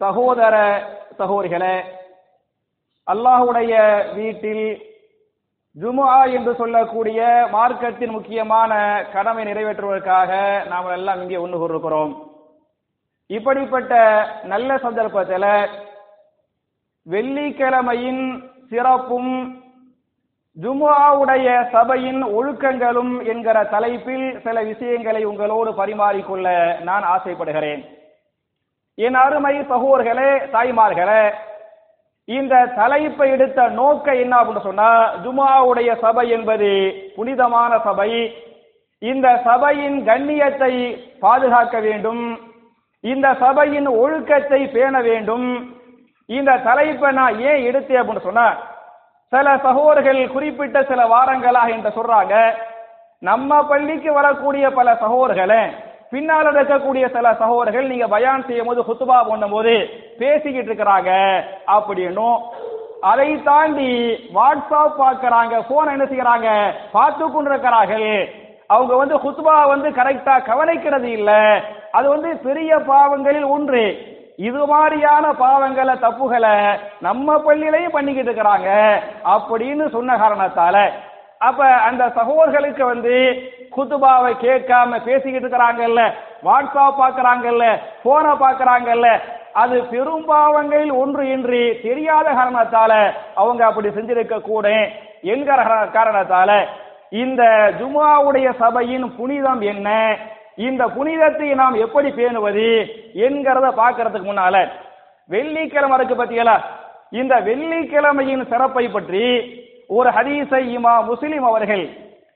சகோதர சகோதரிகளே அல்லாஹுடைய வீட்டில் ஜுமுஆ என்று சொல்லக்கூடிய மார்க்கத்தின் முக்கியமான கடமை நிறைவேற்றுவதற்காக நாம் எல்லாம் இங்கே ஒன்று கூறுகிறோம் இப்படிப்பட்ட நல்ல சந்தர்ப்பத்தில் வெள்ளிக்கிழமையின் சிறப்பும் ஜுமுஆவுடைய சபையின் ஒழுக்கங்களும் என்கிற தலைப்பில் சில விஷயங்களை உங்களோடு பரிமாறிக்கொள்ள நான் ஆசைப்படுகிறேன். என் அருமை சகோர்களே தாய்மார்களே இந்த தலைப்பை எடுத்த நோக்க என்ன அப்படின்னு சொன்னா ஜுமாவுடைய சபை என்பது புனிதமான சபை. இந்த சபையின் கண்ணியத்தை பாதுகாக்க வேண்டும். இந்த சபையின் ஒழுக்கத்தை பேண வேண்டும். இந்த தலைப்பை நான் ஏன் எடுத்தேன் அப்படின்னு சொன்னா சில சகோதரர்கள் குறிப்பிட்ட சில வாரங்களாக என்று சொல்றாங்க நம்ம பள்ளிக்கு வரக்கூடிய பல சகோதரர்களை பின்னால் இருக்கக்கூடிய சில சகோதரர்கள் நீங்க பயான் செய்யும் போது ஹுத்துபா பண்ணும் போது பேசிக்கிட்டு இருக்கிறாங்க அப்படின்னும். அதை தாண்டி வாட்ஸ்அப் பார்க்கறாங்க போன் என்ன செய்யறாங்க? பார்த்து கொண்டிருக்கிறார்கள். அவங்க வந்து குத்துபா வந்து கரெக்டா கவனிக்கிறது இல்ல. அது வந்து பெரிய பாவங்களில் ஒன்று. இது மாதிரியான பாவங்களை தப்புகளை நம்ம பள்ளியிலையும் பண்ணிக்கிட்டு இருக்கிறாங்க அப்படின்னு சொன்ன காரணத்தால அப்ப அந்த சகோதர்களுக்கு வந்து குத்துபாவை கேட்காம பேசிக்கிட்டு இருக்கிறாங்கல்ல வாட்ஸ்அப் பாக்குறாங்கல்ல போனை பாக்குறாங்கல்ல அது பெரும்பாவங்களில் ஒன்று இன்றி தெரியாத காரணத்தால அவங்க அப்படி செஞ்சிருக்க கூட என்கிற காரணத்தால இந்த ஜுமாவுடைய சபையின் புனிதம் என்ன இந்த புனிதத்தை நாம் எப்படி பேணுவது என்கிறத பார்க்கறதுக்கு முன்னால வெள்ளிக்கிழமை இருக்கு பத்தியல இந்த வெள்ளிக்கிழமையின் சிறப்பை பற்றி ஒரு ஹதீஸை இமா முஸ்லிம் அவர்கள்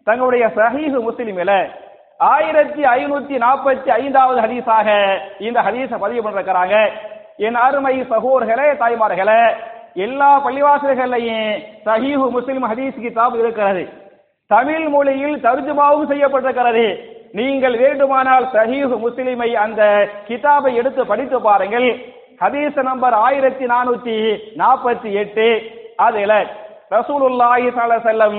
தங்களுடைய சஹீஹு முஸ்லிமில ஆயிரத்தி ஐநூத்தி நாற்பத்தி ஐந்தாவது ஹதீஸாக இந்த ஹதீஸை பதிவு பண்ணிருக்கிறாங்க. என் அருமை சகோதர்களே தாய்மார்களே எல்லா பள்ளிவாசல்களையும் சஹீஹு முஸ்லிம் ஹதீஸ் கிதாப் இருக்கிறது. தமிழ் மொழியில் தர்ஜுமாவும் செய்யப்பட்டிருக்கிறது. நீங்கள் வேண்டுமானால் சஹீஹு முஸ்லிமை அந்த கிதாபை எடுத்து படித்து பாருங்கள். ஹதீஸ் நம்பர் ஆயிரத்தி நானூத்தி நாற்பத்தி எட்டு. அதுல ரசூலுல்லாஹி செல்லம்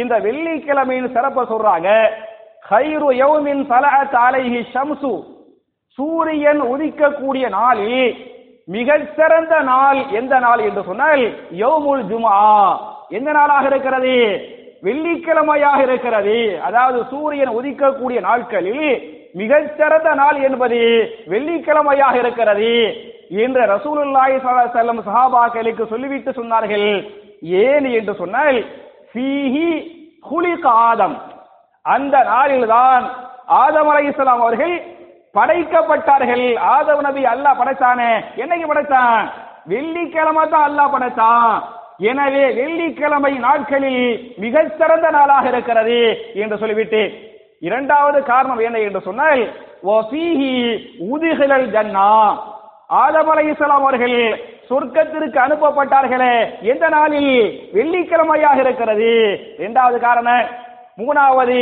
இந்த வெள்ளிக்கிழமையின் சிறப்பை சொல்றாங்க. ஹைரு யௌமின் சலஅத் அலைஹி ஷம்சு. சூரியன் உதிக்கக்கூடிய நாளில் மிகச்சிறந்த நாள் எந்த நாள் என்று சொன்னால் யௌமுல் ஜுமா எந்த நாளாக இருக்கிறது? வெள்ளிக்கிழமையாக இருக்கிறது. அதாவது சூரியன் உதிக்கக்கூடிய நாட்களில் மிகச்சிறந்த நாள் என்பது வெள்ளிக்கிழமையாக இருக்கிறது. என்று ரசூலுல்லாஹி செல்லம் சஹாபாக்களுக்கு சொல்லிவிட்டு சொன்னார்கள். ஏன் என்று சொன்னால் ஃபீஹி குலிக ஆதம். அந்த நாளில்தான் ஆதம் அலை இஸ்லாம் அவர்கள் படைக்கப்பட்டார்கள். ஆதம் நபி அல்லாஹ் படைச்சானே என்னைக்கு படைச்சான் வெள்ளிக்கிழமை தான் அல்லாஹ் படைத்தான். எனவே வெள்ளிக்கிழமை நாட்களில் மிக சிறந்த நாளாக இருக்கிறது என்று சொல்லிவிட்டு இரண்டாவது காரணம் என்ன என்று சொன்னால் வஃபீஹி உதிஹிலல் ஜன்னா. ஆதம் அலைஹிஸ்ஸலாம் அவர்கள் சொர்க்கத்திற்கு அனுப்பப்பட்டார்களே. எந்த நாளில்? வெள்ளிக்கிழமையாக இருக்கிறது. இரண்டாவது காரணம் மூணாவது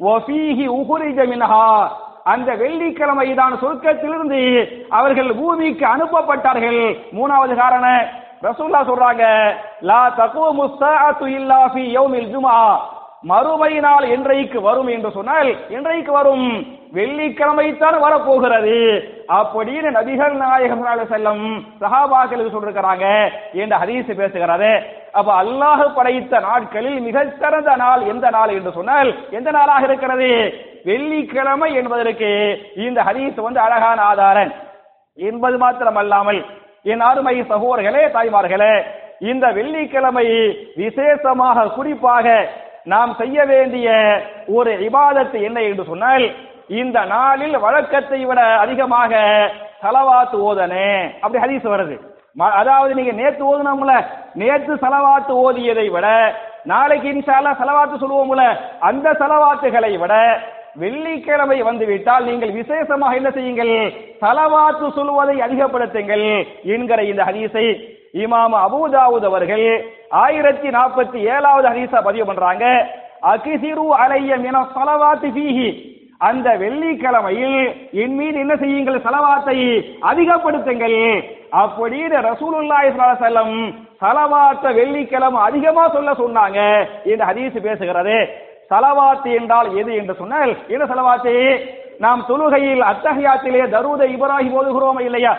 வஃபீஹி உஹுரிஜ மின்ஹா. அந்த வெள்ளிக்கிழமை தான் சொர்க்கத்திலிருந்து அவர்கள் பூமிக்கு அனுப்பப்பட்டார்கள். மூணாவது காரணம் ரசூல்லா சொல்றாங்க லா தகுமு முஸ்தா இல்லா ஃபீ யௌமில் ஜும்ஆ. மறுமை நாள் என்றைக்கு வரும் என்று சொன்னால் என்றைக்கு வரும். வெள்ளிக்கிழமை தான் வரப்போகிறது. அப்படின்னு நபிகள் நாயகம் செல்லம் சஹாபாக்களுக்கு சொல்லிருக்கிறாங்க. என்று ஹதீஸ் பேசுகிறது அப்ப அல்லாஹ் படைத்த நாட்களில் மிகச்சிறந்த நாள் எந்த நாள் என்று சொன்னால் எந்த நாளாக இருக்கிறது? வெள்ளிக்கிழமை என்பதற்கு இந்த ஹதீஸ் வந்து அழகான ஆதாரம். என்பது மாத்திரமல்லாமல் என் அருமை சகோதரர்களே தாய்மார்களே இந்த வெள்ளிக்கிழமை விசேஷமாக குறிப்பாக நாம் செய்ய வேண்டிய ஒரு இபாதத்து என்ன என்று சொன்னால் இந்த நாளில் வழக்கத்தை விட அதிகமாக தலவாத்து ஓதனே. அப்படி ஹதீஸ் வருது. ம- அதாவது நீங்க நேத்து ஓதுனோம்ல நேத்து செலவாத்து ஓதியதை விட நாளைக்கு இன்ஷால்லா செலவாத்து சொல்லுவோம்ல அந்த செலவாத்துகளை விட வெள்ளிக்கிழமை வந்துவிட்டால் நீங்கள் விசேஷமாக என்ன செய்யுங்கள்? தலவாத்து சொல்வதை அதிகப்படுத்துங்கள் என்கிற இந்த ஹதீஸை இமாம் அபுதாவுத் அவர்கள் ஆயிரத்தி நாற்பத்தி ஏழாவது ஹதீஸா பதிவு பண்றாங்க. அகிசிரு அலைய மின சலவாத்து ஃபீஹி. அந்த வெள்ளிக்கிழமையில் என் மீது என்ன செய்யுங்கள்? சலவாத்தை அதிகப்படுத்துங்கள். அப்படின்னு ரசூலுல்லாஹி ஸல்லல்லாஹு சலவாத்த வெள்ளிக்கிழமை அதிகமா சொல்ல சொன்னாங்க. இந்த ஹதீஸ் பேசுகிறது. சலவாத்து என்றால் எது என்று சொன்னால் என்ன சலவாத்து நாம் தொழுகையில் அத்தகையாத்திலே தரூத இப்ராஹிம் ஓதுகிறோம் இல்லையா?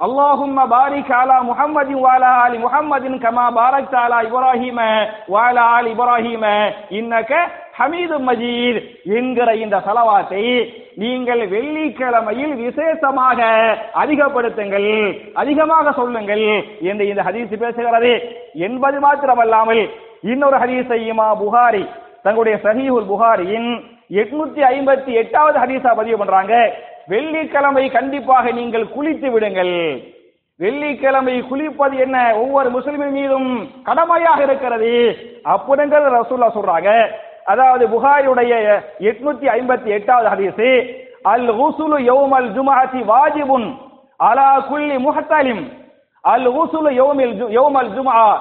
اللهم بارك على محمد وعلى ال محمد كما باركت على ابراهيم وعلى ال ابراهيم انك حميد مجيد என்கிற இந்த சலவாத்தை நீங்கள் வெள்ளிக்கிழமையில் விசேஷமாக அதிகப்படுத்துங்கள் அதிகமாக சொல்லுங்கள் என்று இந்த ஹதீஸ் பேசுகிறது என்பது மாத்திரமல்லாமல் இன்னொரு ஹதீஸை இமா புகாரி தங்களுடைய சஹீஹுல் புகாரியின் எட்நூத்தி ஐம்பத்தி எட்டாவது ஹதீஸா பதிவு பண்றாங்க வெள்ளிக்கிழமை கண்டிப்பாக நீங்கள் குளித்து விடுங்கள். வெள்ளிக்கிழமை குளிப்பது என்ன? ஒவ்வொரு முஸ்லிமின் மீதும் கடமையாக இருக்கிறது. அப்படிங்கிறது ரசூல்லா சொல்றாங்க. அதாவது புகாரியுடைய எட்நூத்தி ஐம்பத்தி எட்டாவது ஹதீசு அல் ஹுசுலு யோமல் ஜுமாஹி வாஜிபுன் அலா குல்லி முஹத்தாலிம் அல் ஹுசுலு யோமில் ஜு- யௌமல் ஜுமா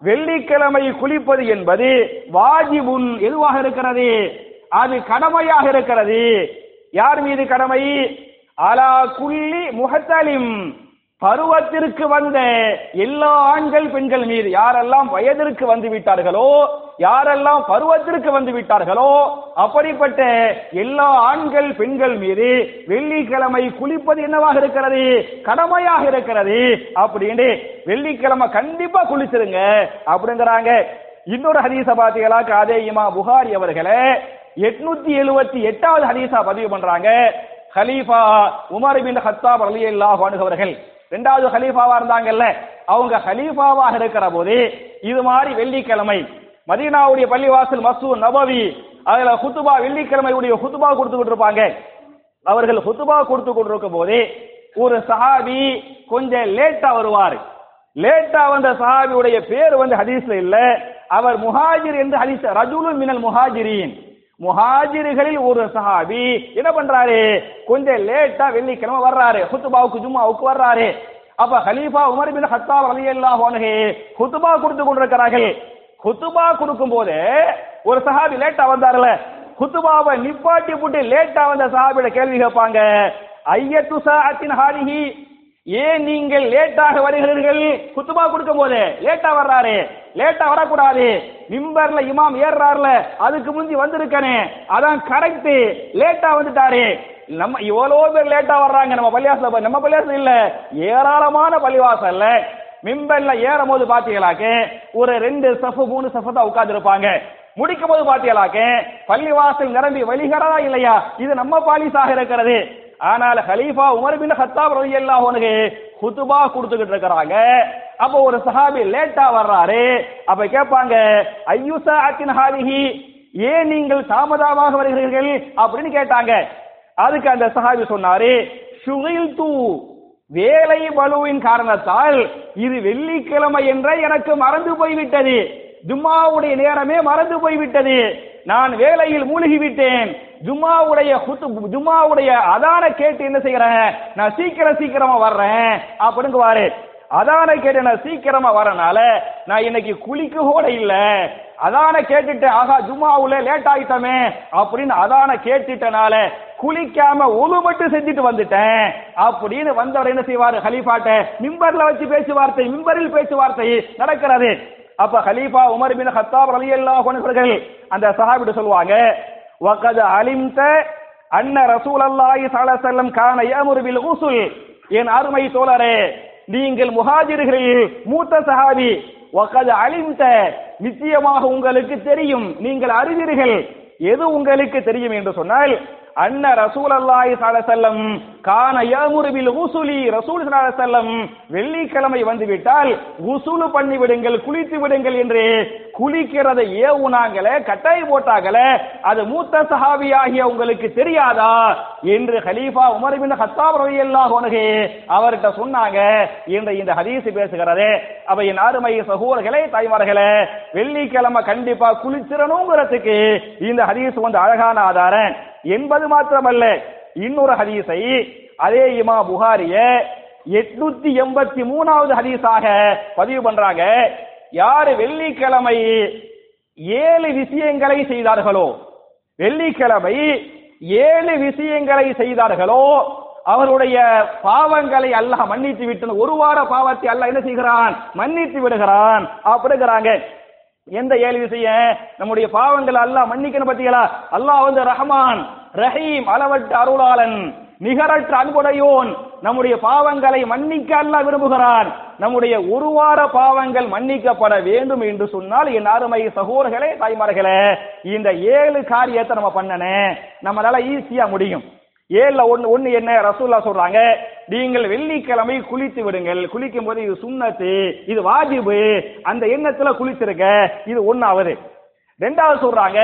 வெள்ளிக்கிழமை குளிப்பது என்பது வாஜிபுன் எதுவாக இருக்கிறது? அது கடமையாக இருக்கிறது. யார் மீது கடமை? அலா குல்லி முஹத்தலிம். பருவத்திற்கு வந்த எல்லா ஆண்கள் பெண்கள் மீது யாரெல்லாம் வயதிற்கு வந்து விட்டார்களோ யாரெல்லாம் பருவத்திற்கு வந்து விட்டார்களோ அப்படிப்பட்ட எல்லா ஆண்கள் பெண்கள் மீது வெள்ளிக்கிழமை குளிப்பது என்னவாக இருக்கிறது? கடமையாக இருக்கிறது. அப்படின்னு வெள்ளிக்கிழமை கண்டிப்பா குளிச்சிருங்க. அப்படிங்கிறாங்க. இன்னொரு ஹதீஸ பாத்தீங்களா அதே இமா புகாரி அவர்களே எட்நூத்தி எழுபத்தி எட்டாவது ஹதீஸா பதிவு பண்றாங்க. ஹலீஃபா உமர் பின் ஹத்தாப் அலி அல்லாஹ் அவர்கள். ரெண்டாவது ஹலீஃபாவா இருந்தாங்கல்ல அவங்க ஹலீஃபாவாக இருக்கிற போது இது மாதிரி வெள்ளிக்கிழமை மதீனாவுடைய பள்ளிவாசல் மசூ நபவி அதுல ஹுத்துபா வெள்ளிக்கிழமையுடைய ஹுத்துபா கொடுத்துக்கிட்டு இருப்பாங்க. அவர்கள் ஹுத்துபா கொடுத்து கொண்டிருக்கும் போது ஒரு சஹாபி கொஞ்சம் லேட்டா வருவார். லேட்டா வந்த சஹாபியுடைய பேர் வந்து ஹதீஸ்ல இல்ல. அவர் முஹாஜிர் என்று ஹதீஸ் ரஜுலு மினல் முஹாஜிரின். முஹாஜிர்களில் ஒரு சஹாபி என்ன பண்றாரு? கொஞ்சம் லேட்டா வெள்ளிக்கிழமை வர்றாரு. ஹுத்துபாவுக்கு ஜும்மாவுக்கு வர்றாரு. அப்ப ஹலீஃபா உமர் பின் ஹத்தாப் ரலியல்லாஹு அன்ஹு ஹுத்துபா கொடுத்து கொண்டிருக்கிறார்கள். ஹுத்துபா கொடுக்கும் போது ஒரு சஹாபி லேட்டா வந்தாருல. ஹுத்துபாவை நிப்பாட்டி போட்டு லேட்டா வந்த சஹாபியோட கேள்வி கேட்பாங்க. ஐயத்து சாத்தின் ஹாலிஹி ஏன் நீங்கள் லேட்டாக வருகிறீர்கள்? குத்துபா கொடுக்கும் போது லேட்டா வர்றாரு. லேட்டா வரக்கூடாது. மிம்பர்ல இமாம் ஏறாருல அதுக்கு முந்தி வந்திருக்கனே. அதான் கரெக்ட் லேட்டா வந்துட்டாரு. நம்ம இவ்வளவு பேர் லேட்டா வர்றாங்க. நம்ம பள்ளிவாசல நம்ம பள்ளிவாசல் இல்ல. ஏராளமான பள்ளிவாசல்ல. மிம்பர்ல ஏறும் போது பாத்தீங்களாக்கு ஒரு ரெண்டு சஃபு மூணு சஃபு தான் உட்கார்ந்து இருப்பாங்க முடிக்கும் போது பாத்தீங்களாக்கு பள்ளிவாசல் நிரம்பி வழிகிறதா இல்லையா? இது நம்ம பாலிசாக இருக்கிறது. ஆனால் ஹலீஃபா உமர் பின் ஹத்தாப் ரோய் எல்லாம் உனக்கு குத்துபா கொடுத்துக்கிட்டு இருக்கிறாங்க. அப்ப ஒரு சஹாபி லேட்டா வர்றாரு. அப்ப கேட்பாங்க ஐயுசா அத்தின் ஹாலிஹி ஏன் நீங்கள் தாமதமாக வருகிறீர்கள்? அப்படின்னு கேட்டாங்க. அதுக்கு அந்த சஹாபி சொன்னாரு ஷுகில் தூ வேலை பலுவின் காரணத்தால் இது வெள்ளிக்கிழமை என்ற எனக்கு மறந்து போய்விட்டது. ஜும்மாவுடைய நேரமே மறந்து போய்விட்டது. நான் வேலையில் மூழ்கி விட்டேன் ஜும்மாவுடைய குத்து அதான கேட்டு என்ன செய்யறேன்? நான் சீக்கிரம் சீக்கிரமா வர்றேன். அப்படிங்க வாரு. அதான கேட்டு நான் சீக்கிரமா வரனால நான் இன்னைக்கு குளிக்க கூட இல்ல. அதான கேட்டுட்டு ஆகா ஜுமாவுல லேட் ஆயிட்டமே. அப்படின்னு அதான கேட்டுட்டனால குளிக்காம ஒழு மட்டும் செஞ்சுட்டு வந்துட்டேன். அப்படின்னு வந்தவர் என்ன செய்வாரு? ஹலீஃபாட்ட மிம்பர்ல வச்சு பேச்சுவார்த்தை மிம்பரில் பேச்சுவார்த்தை நடக்கிறது. அப்ப ஹலீஃபா உமர் பின் ஹத்தாப் அலி அன்ஹு அந்த சஹாபிட்ட சொல்லுவாங்க வகத் அலிம்த அன்ன ரசூல் அல்லாஹி சலசல்லம் கான யஅமுரு பில் என் அருமை தோழரே நீங்கள் முஹாஜிர்களில் மூத்த சஹாபி வகத் அலிம்த நிச்சயமாக உங்களுக்கு தெரியும் நீங்கள் அறிவீர்கள். எது உங்களுக்கு தெரியும் என்று சொன்னால் அன்ன ரசூல் அல்லாஹி சாலசல்லம் கான யமுரு உசுலி ரசூல் சாலசல்லம் வெள்ளிக்கிழமை வந்துவிட்டால் உசுலு பண்ணி விடுங்கள் குளித்து விடுங்கள் என்று குளிக்கிறதை ஏவுனாங்கள கட்டாய் போட்டாங்கள அது மூத்த சஹாபி ஆகிய உங்களுக்கு தெரியாதா? என்று ஹலீஃபா உமர் பின் ஹத்தாப் ரலியல்லாஹு அன்ஹு அவர்கிட்ட சொன்னாங்க. என்று இந்த ஹதீஸ் பேசுகிறது. அப்ப என் அருமை சகோதரர்களே தாய்மார்களே வெள்ளிக்கிழமை கண்டிப்பா குளிச்சிரணுங்கிறதுக்கு இந்த ஹதீஸ் வந்து அழகான ஆதாரம். என்பது மாத்திரமல்ல இன்னொரு ஹதீஸை அதே இமா புகாரிய எட்நூத்தி எண்பத்தி மூணாவது ஹதீஸாக பதிவு பண்றாங்க. யாரு வெள்ளிக்கிழமை ஏழு விஷயங்களை செய்தார்களோ வெள்ளிக்கிழமை ஏழு விஷயங்களை செய்தார்களோ அவருடைய பாவங்களை அல்லாஹ் மன்னித்து விட்டு ஒரு வார பாவத்தை அல்லாஹ் என்ன செய்கிறான்? மன்னித்து விடுகிறான். அப்படிங்கிறாங்க. எந்த ஏழு விஷயம்? நம்முடைய பாவங்களை அல்லாஹ் மன்னிக்கணும் பத்திகளா அல்லாஹ் வந்து ரஹ்மான் ரஹீம் அளவட்டு அருளாளன். நிகரற்ற அன்புடையோன் நம்முடைய பாவங்களை மன்னிக்க அல்ல விரும்புகிறான். நம்முடைய ஒரு வார பாவங்கள் மன்னிக்கப்பட வேண்டும் என்று சொன்னால் என் அருமை சகோதரர்களே தாய்மார்களே இந்த ஏழு காரியத்தை நம்ம பண்ணனே. நம்மளால ஈஸியா முடியும். ஏழுல ஒன்னு ஒன்னு என்ன ரசூல்லா சொல்றாங்க? நீங்கள் வெள்ளிக்கிழமை குளித்து விடுங்கள். குளிக்கும் போது இது சுண்ணத்து இது வாஜிபு. அந்த எண்ணத்துல குளிச்சிருக்க இது ஒன்னாவது ரெண்டாவது சொல்றாங்க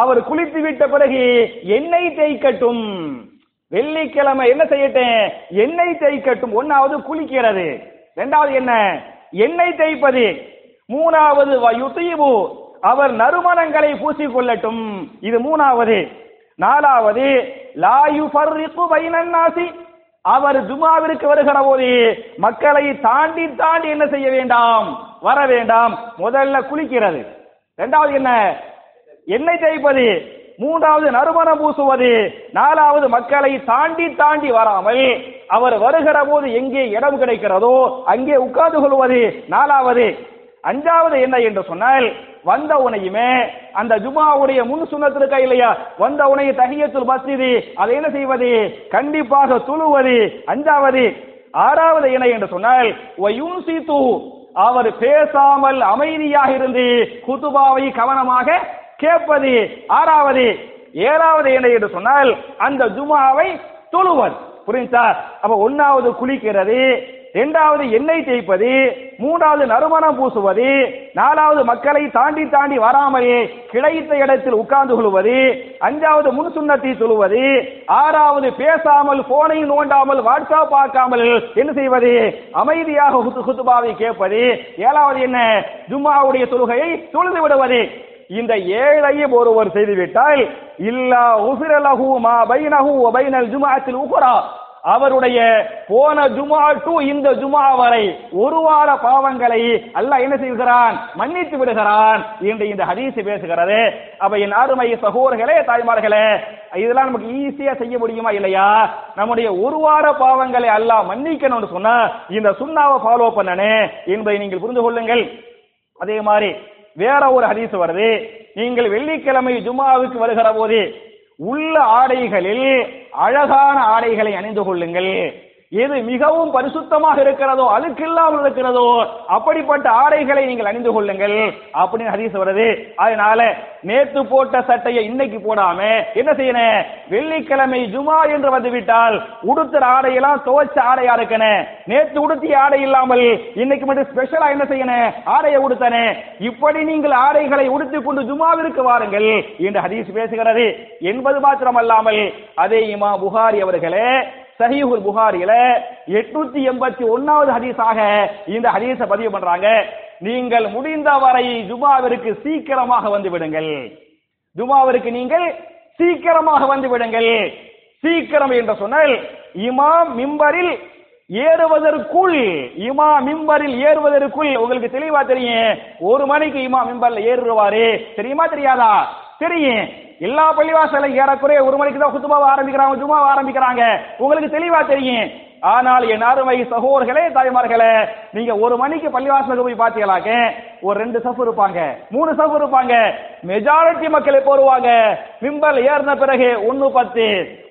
அவர் குளித்து விட்ட பிறகு எண்ணெய் தேய்க்கட்டும். வெள்ளிக்கிழமை என்ன செய்யட்டேன் எண்ணெய் தேய்க்கட்டும். ஒன்னாவது குளிக்கிறது. ரெண்டாவது என்ன? எண்ணெய் தேய்ப்பது. மூணாவது வயுத்தீவு அவர் நறுமணங்களை பூசிக்கொள்ளட்டும். இது மூணாவது. நாலாவது லாயு பர்ரிப்பு பைனன்னாசி அவர் ஜுமாவிற்கு வருகிற போது மக்களை தாண்டி தாண்டி என்ன செய்ய வேண்டாம்? வர வேண்டாம். முதல்ல குளிக்கிறது. இரண்டாவது என்ன? எண்ணெய் தேய்ப்பது மூன்றாவது நறுமணம் பூசுவது நாலாவது மக்களை தாண்டி தாண்டி வராமல் அவர் வருகிற போது எங்கே இடம் கிடைக்கிறதோ அங்கே உட்கார்ந்து கொள்வது. நாலாவது அஞ்சாவது என்ன என்று சொன்னால் வந்த உனையுமே அந்த ஜுமாவுடைய முன் சுண்ணத்திற்கா இல்லையா வந்த உனைய தகியத்துல் மஸ்ஜிது அதை என்ன செய்வது? கண்டிப்பாக துழுவது. அஞ்சாவது ஆறாவது என்ன என்று சொன்னால் அவர் பேசாமல் அமைதியாக இருந்து குத்துபாவை கவனமாக கேட்பது ஆறாவது ஏழாவது என்ன என்று சொன்னால் அந்த ஜுமாவை தொழுவது புரிஞ்சா அப்ப ஒன்னாவது குளிக்கிறது இரண்டாவது எண்ணெய் தேய்ப்பது மூன்றாவது நறுமணம் பூசுவது நாலாவது மக்களை தாண்டி தாண்டி வராமலே கிடைத்த இடத்தில் உட்கார்ந்து கொள்வது அஞ்சாவது முன் சுண்ணத்தை சொல்லுவது ஆறாவது பேசாமல் போனை நோண்டாமல் வாட்ஸ்அப் பார்க்காமல் என்ன செய்வது? அமைதியாக குத்துபாவை கேட்பது ஏழாவது என்ன? ஜும்மாவுடைய தொழுகையை தொழுது விடுவது. இந்த ஏழையும் ஒருவர் செய்துவிட்டால் இல்லா உசிரலகு மா பைனஹு பைனல் ஜுமாத்தில் உகுரா. அவருடைய போன ஜுமா டு இந்த ஜுமா வரை ஒரு வார பாவங்களை அல்லாஹ் என்ன செய்கிறான்? மன்னித்து விடுகிறான் என்று இந்த ஹதீஸ் பேசுகிறது. அப்ப என் அருமை சகோதரர்களே தாய்மார்களே இதெல்லாம் நமக்கு ஈஸியா செய்ய முடியுமா இல்லையா? நம்முடைய ஒரு வார பாவங்களை அல்லாஹ் மன்னிக்கணும்னு சொன்னா இந்த சுண்ணாவை ஃபாலோ பண்ணனே என்பதை நீங்கள் புரிந்து கொள்ளுங்கள். அதே மாதிரி வேற ஒரு ஹதீஸ் வருது. நீங்கள் வெள்ளிக்கிழமை ஜுமாவுக்கு வருகிற போது உள்ள ஆடைகளில் அழகான ஆடைகளை அணிந்து கொள்ளுங்கள். எது மிகவும் பரிசுத்தமாக இருக்கிறதோ அழுக்கில்லாமல் இருக்கிறதோ அப்படிப்பட்ட ஆடைகளை நீங்கள் அணிந்து கொள்ளுங்கள். அப்படின்னு ஹதீஸ் வருது. அதனால நேத்து போட்ட சட்டையை இன்னைக்கு போடாம என்ன செய்யணும்? வெள்ளிக்கிழமை ஜுமா என்று வந்துவிட்டால் உடுத்துற ஆடையெல்லாம் துவச்ச ஆடையா இருக்கணும். நேத்து உடுத்திய ஆடை இல்லாமல் இன்னைக்கு மட்டும் ஸ்பெஷலா என்ன செய்யணும்? ஆடையை உடுத்தனே இப்படி நீங்கள் ஆடைகளை உடுத்திக் கொண்டு ஜுமாவிற்கு வாருங்கள் என்று ஹதீஸ் பேசுகிறது. என்பது மாத்திரமல்லாமல் அதே இமா புகாரி அவர்களே சஹீஹுல் புகாரியில எட்நூத்தி எண்பத்தி ஒன்னாவது ஹதீஸாக இந்த ஹதீஸை பதிவு பண்றாங்க. நீங்கள் முடிந்தவரை ஜுமாவிற்கு சீக்கிரமாக வந்து விடுங்கள். ஜுமாவிற்கு நீங்கள் சீக்கிரமாக வந்து விடுங்கள். சீக்கிரம் என்று சொன்னால் இமாம் மிம்பரில் ஏறுவதற்குள் இமா மிம்பரில் ஏறுவதற்குள் உங்களுக்கு தெளிவா தெரியும் ஒரு மணிக்கு இமா மிம்பர்ல ஏறுவாரு. தெரியுமா தெரியாதா? தெரியும். எல்லா பள்ளிவாசலை ஏறக்குறைய ஒரு மணிக்கு தான் குத்துபாவை ஆரம்பிக்கிறாங்க ஜுமாவை ஆரம்பிக்கிறாங்க. உங்களுக்கு தெளிவா தெரியும். ஆனால் என் அருமை சகோதர்களே தாய்மார்களே நீங்க ஒரு மணிக்கு பள்ளிவாசலுக்கு போய் பாத்தீங்களாக்க ஒரு ரெண்டு சஃப் இருப்பாங்க மூணு சஃப் இருப்பாங்க மெஜாரிட்டி மக்கள் எப்போ வருவாங்க மிம்பல் ஏறின பிறகு ஒன்னு பத்து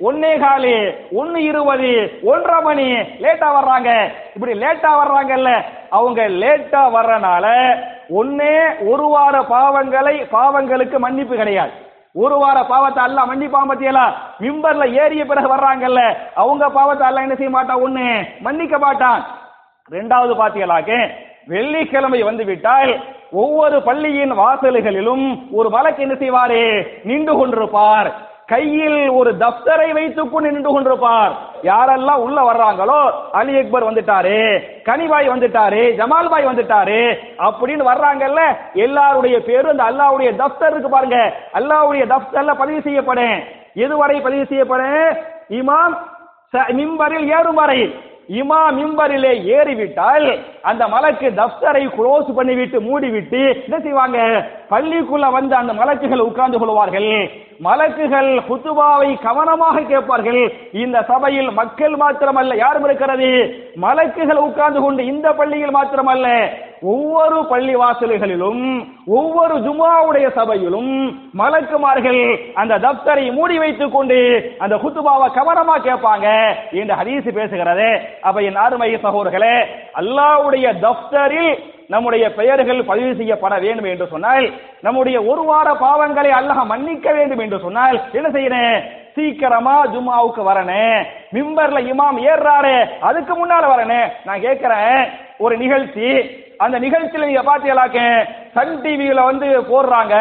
ஒன்னே காலு ஒன்னு இருபது ஒன்றரை மணி லேட்டா வர்றாங்க. இப்படி லேட்டா வர்றாங்கல்ல அவங்க லேட்டா வர்றனால ஒன்னே ஒரு வார பாவங்களை பாவங்களுக்கு மன்னிப்பு கிடையாது. ஒரு வார பாவத்தை அல்ல மன்னிப்பான் பத்தியலா மிம்பர்ல ஏறிய பிறகு வர்றாங்கல்ல அவங்க பாவத்தை அல்ல என்ன செய்ய மாட்டான் ஒண்ணு மன்னிக்க மாட்டான். ரெண்டாவது பாத்தியலாக்க வெள்ளிக்கிழமை வந்து விட்டால் ஒவ்வொரு பள்ளியின் வாசல்களிலும் ஒரு வழக்கு என்ன செய்வாரு? நின்று கொண்டிருப்பார். கையில் ஒரு தப்தரை வைத்துக் கொண்டு நின்று கொண்டிருப்பார். யாரெல்லாம் உள்ள வர்றாங்களோ அலி அக்பர் வந்துட்டாரு கனிபாய் வந்துட்டாரு ஜமால் பாய் வந்துட்டாரு அப்படின்னு வர்றாங்கல்ல எல்லாருடைய பேரும் இந்த அல்லாவுடைய தப்தர் இருக்கு பாருங்க. அல்லாவுடைய தப்தர்ல பதிவு செய்யப்படும் எதுவரை பதிவு செய்யப்படும் இமாம் ச- மிம்பரில் ஏறும் வரை. இமா மிம்பரிலே ஏறிவிட்டால் அந்த மலக்கு தப்தரை க்ளோஸ் பண்ணிவிட்டு மூடிவிட்டு என்ன செய்வாங்க? பள்ளிக்குள்ள வந்து அந்த மலக்குகள் உட்கார்ந்து கொள்வார்கள். மலக்குகள் குத்துபாவை கவனமாக கேட்பார்கள். இந்த சபையில் மக்கள் மாத்திரமல்ல. யாரும் இருக்கிறது? மலக்குகள் உட்கார்ந்து கொண்டு இந்த பள்ளியில் மாத்திரமல்ல. ஒவ்வொரு பள்ளி வாசல்களிலும் ஒவ்வொரு ஜுமாவுடைய சபையிலும் மலக்குமார்கள் அந்த தப்தரை மூடி வைத்துக் கொண்டு அந்த குத்துபாவை கவனமா கேட்பாங்க. என்று ஹதீஸ் பேசுகிறது. அப்ப என் அருமை சகோதரர்களே அல்லாவுடைய தப்தரில் நம்முடைய பெயர்கள் பதிவு செய்யப்பட வேண்டும் என்று சொன்னால் நம்முடைய ஒரு வார பாவங்களை அல்லாஹ் மன்னிக்க வேண்டும் என்று சொன்னால் என்ன செய்யணும் சீக்கிரமா ஜும்மாவுக்கு வரணும் மிம்பர்ல இமாம் ஏறாரு அதுக்கு முன்னால வரணும் நான் கேட்கிறேன் ஒரு நிகழ்ச்சி அந்த நிகழ்ச்சியில நீங்க பாத்தீங்களாக்க சன் டிவியில வந்து போடுறாங்க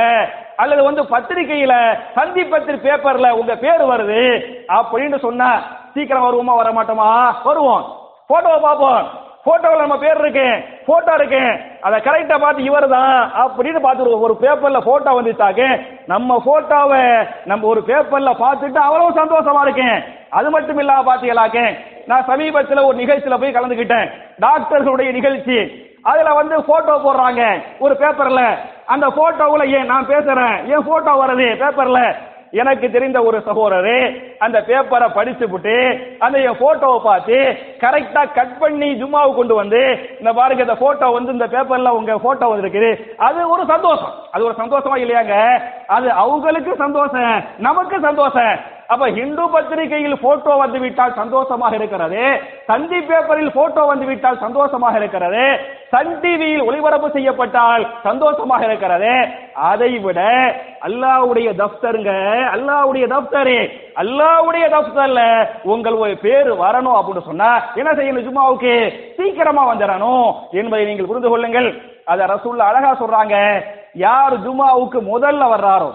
அல்லது வந்து பத்திரிகையில சந்தி பத்திரி பேப்பர்ல உங்க பேர் வருது அப்படின்னு சொன்னா சீக்கிரம் வருவோமா வர மாட்டோமா வருவோம். போட்டோவை பார்ப்போம். போட்டோவில் நம்ம பேர் இருக்கு போட்டோ இருக்கு. அதை கரெக்டா பார்த்து இவர் தான் அப்படின்னு பார்த்துருவோம் ஒரு பேப்பர்ல போட்டோ வந்துட்டாக்க நம்ம போட்டோவை நம்ம ஒரு பேப்பர்ல பார்த்துட்டு அவ்வளவு சந்தோஷமா இருக்கேன். அது மட்டும் இல்லாம பாத்தீங்களாக்க நான் சமீபத்தில் ஒரு நிகழ்ச்சியில போய் கலந்துக்கிட்டேன். டாக்டர்களுடைய நிகழ்ச்சி. அதுல வந்து போட்டோ போடுறாங்க ஒரு பேப்பர்ல அந்த போட்டோவுல ஏன் நான் பேசுறேன்? ஏன் போட்டோ வருது பேப்பர்ல எனக்கு தெரிந்த ஒரு சகோதரரு அந்த பேப்பரை படிச்சு விட்டு அந்த என் போட்டோவை பார்த்து கரெக்டா கட் பண்ணி ஜும்மாவை கொண்டு வந்து இந்த பாருங்க இந்த போட்டோ வந்து இந்த பேப்பர்ல உங்க போட்டோ வந்திருக்குது. அது ஒரு சந்தோஷம். அது ஒரு சந்தோஷமா இல்லையாங்க? அது அவங்களுக்கு சந்தோஷம் நமக்கு சந்தோஷம். அப்ப ஹிந்து பத்திரிகையில் போட்டோ வந்து விட்டால் சந்தோஷமாக இருக்கிறது. சந்தி பேப்பரில் போட்டோ வந்து விட்டால் சந்தோஷமாக இருக்கிறது. சன் டிவியில் ஒளிபரப்பு செய்யப்பட்டால் சந்தோஷமாக இருக்கிறது. அதை விட அல்லாவுடைய தப்தருங்க அல்லாவுடைய தப்தரு அல்லாவுடைய தப்தர்ல உங்கள் பேர் வரணும் அப்படின்னு சொன்னா என்ன செய்யணும் ஜும்மாவுக்கு? சீக்கிரமா வந்துடணும் என்பதை நீங்கள் புரிந்து கொள்ளுங்கள். அத ரசூல்ல அழகா சொல்றாங்க. யார் ஜும்மாவுக்கு முதல்ல வர்றாரோ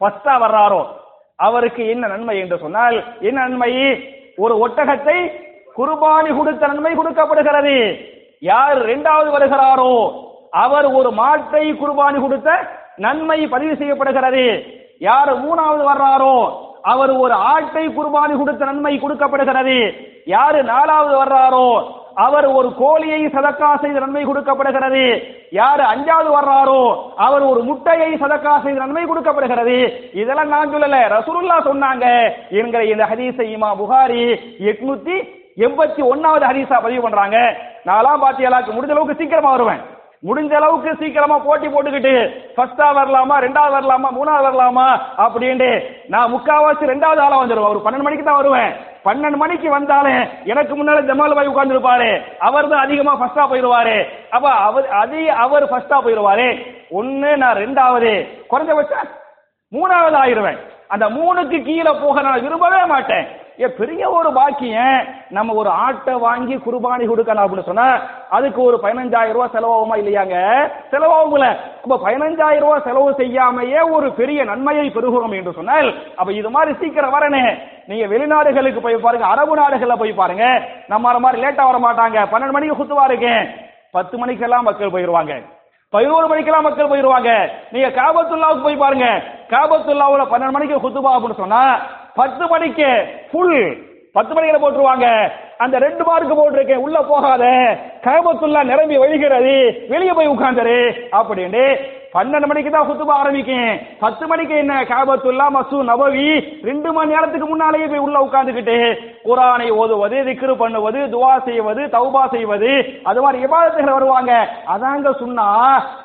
ஃபர்ஸ்டா வர்றாரோ அவருக்கு என்ன நன்மை என்று சொன்னால் என்ன நன்மை? ஒரு ஒட்டகத்தை குர்பானி கொடுத்த நன்மை கொடுக்கப்படுகிறது. யார் இரண்டாவது வருகிறாரோ அவர் ஒரு மாட்டை குர்பானி கொடுத்த நன்மை பதிவு செய்யப்படுகிறது. யார் மூணாவது வர்றாரோ அவர் ஒரு ஆட்டை குர்பானி கொடுத்த நன்மை கொடுக்கப்படுகிறது. யாரு நாலாவது வர்றாரோ அவர் ஒரு கோழியை சதக்கா செய்த நன்மை கொடுக்கப்படுகிறது. யார் அஞ்சாவது வர்றாரோ அவர் ஒரு முட்டையை சதக்கா செய்த நன்மை கொடுக்கப்படுகிறது. இதெல்லாம் நான் சொல்லல ரசூலுல்லா சொன்னாங்க. என்கிற இந்த ஹதீஸை இமா புகாரி எட்நூத்தி எண்பத்தி ஒன்னாவது ஹதீஸா பதிவு பண்றாங்க. நான்லாம் பாத்தியலாக்கு முடிஞ்ச அளவுக்கு சீக்கிரமா வருவேன். முடிஞ்ச அளவுக்கு சீக்கிரமா போட்டி போட்டுக்கிட்டு ஃபர்ஸ்டா வரலாமா ரெண்டாவது வரலாமா மூணாவது வரலாமா அப்படின்ட்டு நான் முக்காவாசி ரெண்டாவது ஆளா வந்துடுவேன் ஒரு பன்னெண்டு மணிக்கு தான் வருவேன். பன்னெண்டு மணிக்கு வந்தாலே எனக்கு முன்னால ஜமால் பாய் உட்கார்ந்து இருப்பாரு அவர் தான் அதிகமா ஃபர்ஸ்டா போயிருவாரு அப்ப அவர் அது அவர் ஃபர்ஸ்டா போயிருவாரு ஒன்னு நான் ரெண்டாவது. குறைஞ்சபட்சம் மூணாவது ஆயிருவேன் அந்த மூணுக்கு கீழே போக நான் விரும்பவே மாட்டேன். பெரிய ஒரு பாக்கியம் நம்ம ஒரு ஆட்டை வாங்கி குர்பானி கொடுக்கணும் அப்படின்னு சொன்னா அதுக்கு ஒரு பதினஞ்சாயிரம் ரூபாய் செலவாகுமா இல்லையாங்க? செலவாகும்ல. அப்ப பதினஞ்சாயிரம் ரூபாய் செலவு செய்யாமையே ஒரு பெரிய நன்மையை பெறுகிறோம் என்று சொன்னால் அப்ப இது மாதிரி சீக்கிரம் வரனே. நீங்க வெளிநாடுகளுக்கு போய் பாருங்க அரபு நாடுகள்ல போய் பாருங்க. நம்ம மாதிரி லேட்டா வர மாட்டாங்க. பன்னெண்டு மணிக்கு சுத்துவா இருக்கேன் பத்து மணிக்கெல்லாம் மக்கள் போயிருவாங்க. பதினோரு மணிக்கெல்லாம் மக்கள் போயிருவாங்க. நீங்க காபத்துல்லாவுக்கு போய் பாருங்க. காபத்துல்லாவுல பன்னெண்டு மணிக்கு குத்துபா அப்படின்னு சொன்னா பத்து மணிக்கு ஃபுல் பத்து மணிக்கு போட்டுருவாங்க. அந்த ரெண்டு மார்க் போட்டிருக்கேன். உள்ள போகாத. காபத்துல்லா நிரம்பி வழிகிறது. வெளியே போய் உட்கார்ந்துரு. அப்படின்னு பன்னெண்டு மணிக்கு தான் குத்துபா ஆரம்பிக்கும். பத்து மணிக்கு என்ன? காபத்துல்லா மசூ நபவி. ரெண்டு மணி நேரத்துக்கு முன்னாலேயே போய் உள்ள உட்காந்துக்கிட்டு குரானை ஓதுவது திக்ரு பண்ணுவது துவா செய்வது தௌபா செய்வது. அது மாதிரி இபாதத்துகள் வருவாங்க. அதாங்க சொன்னா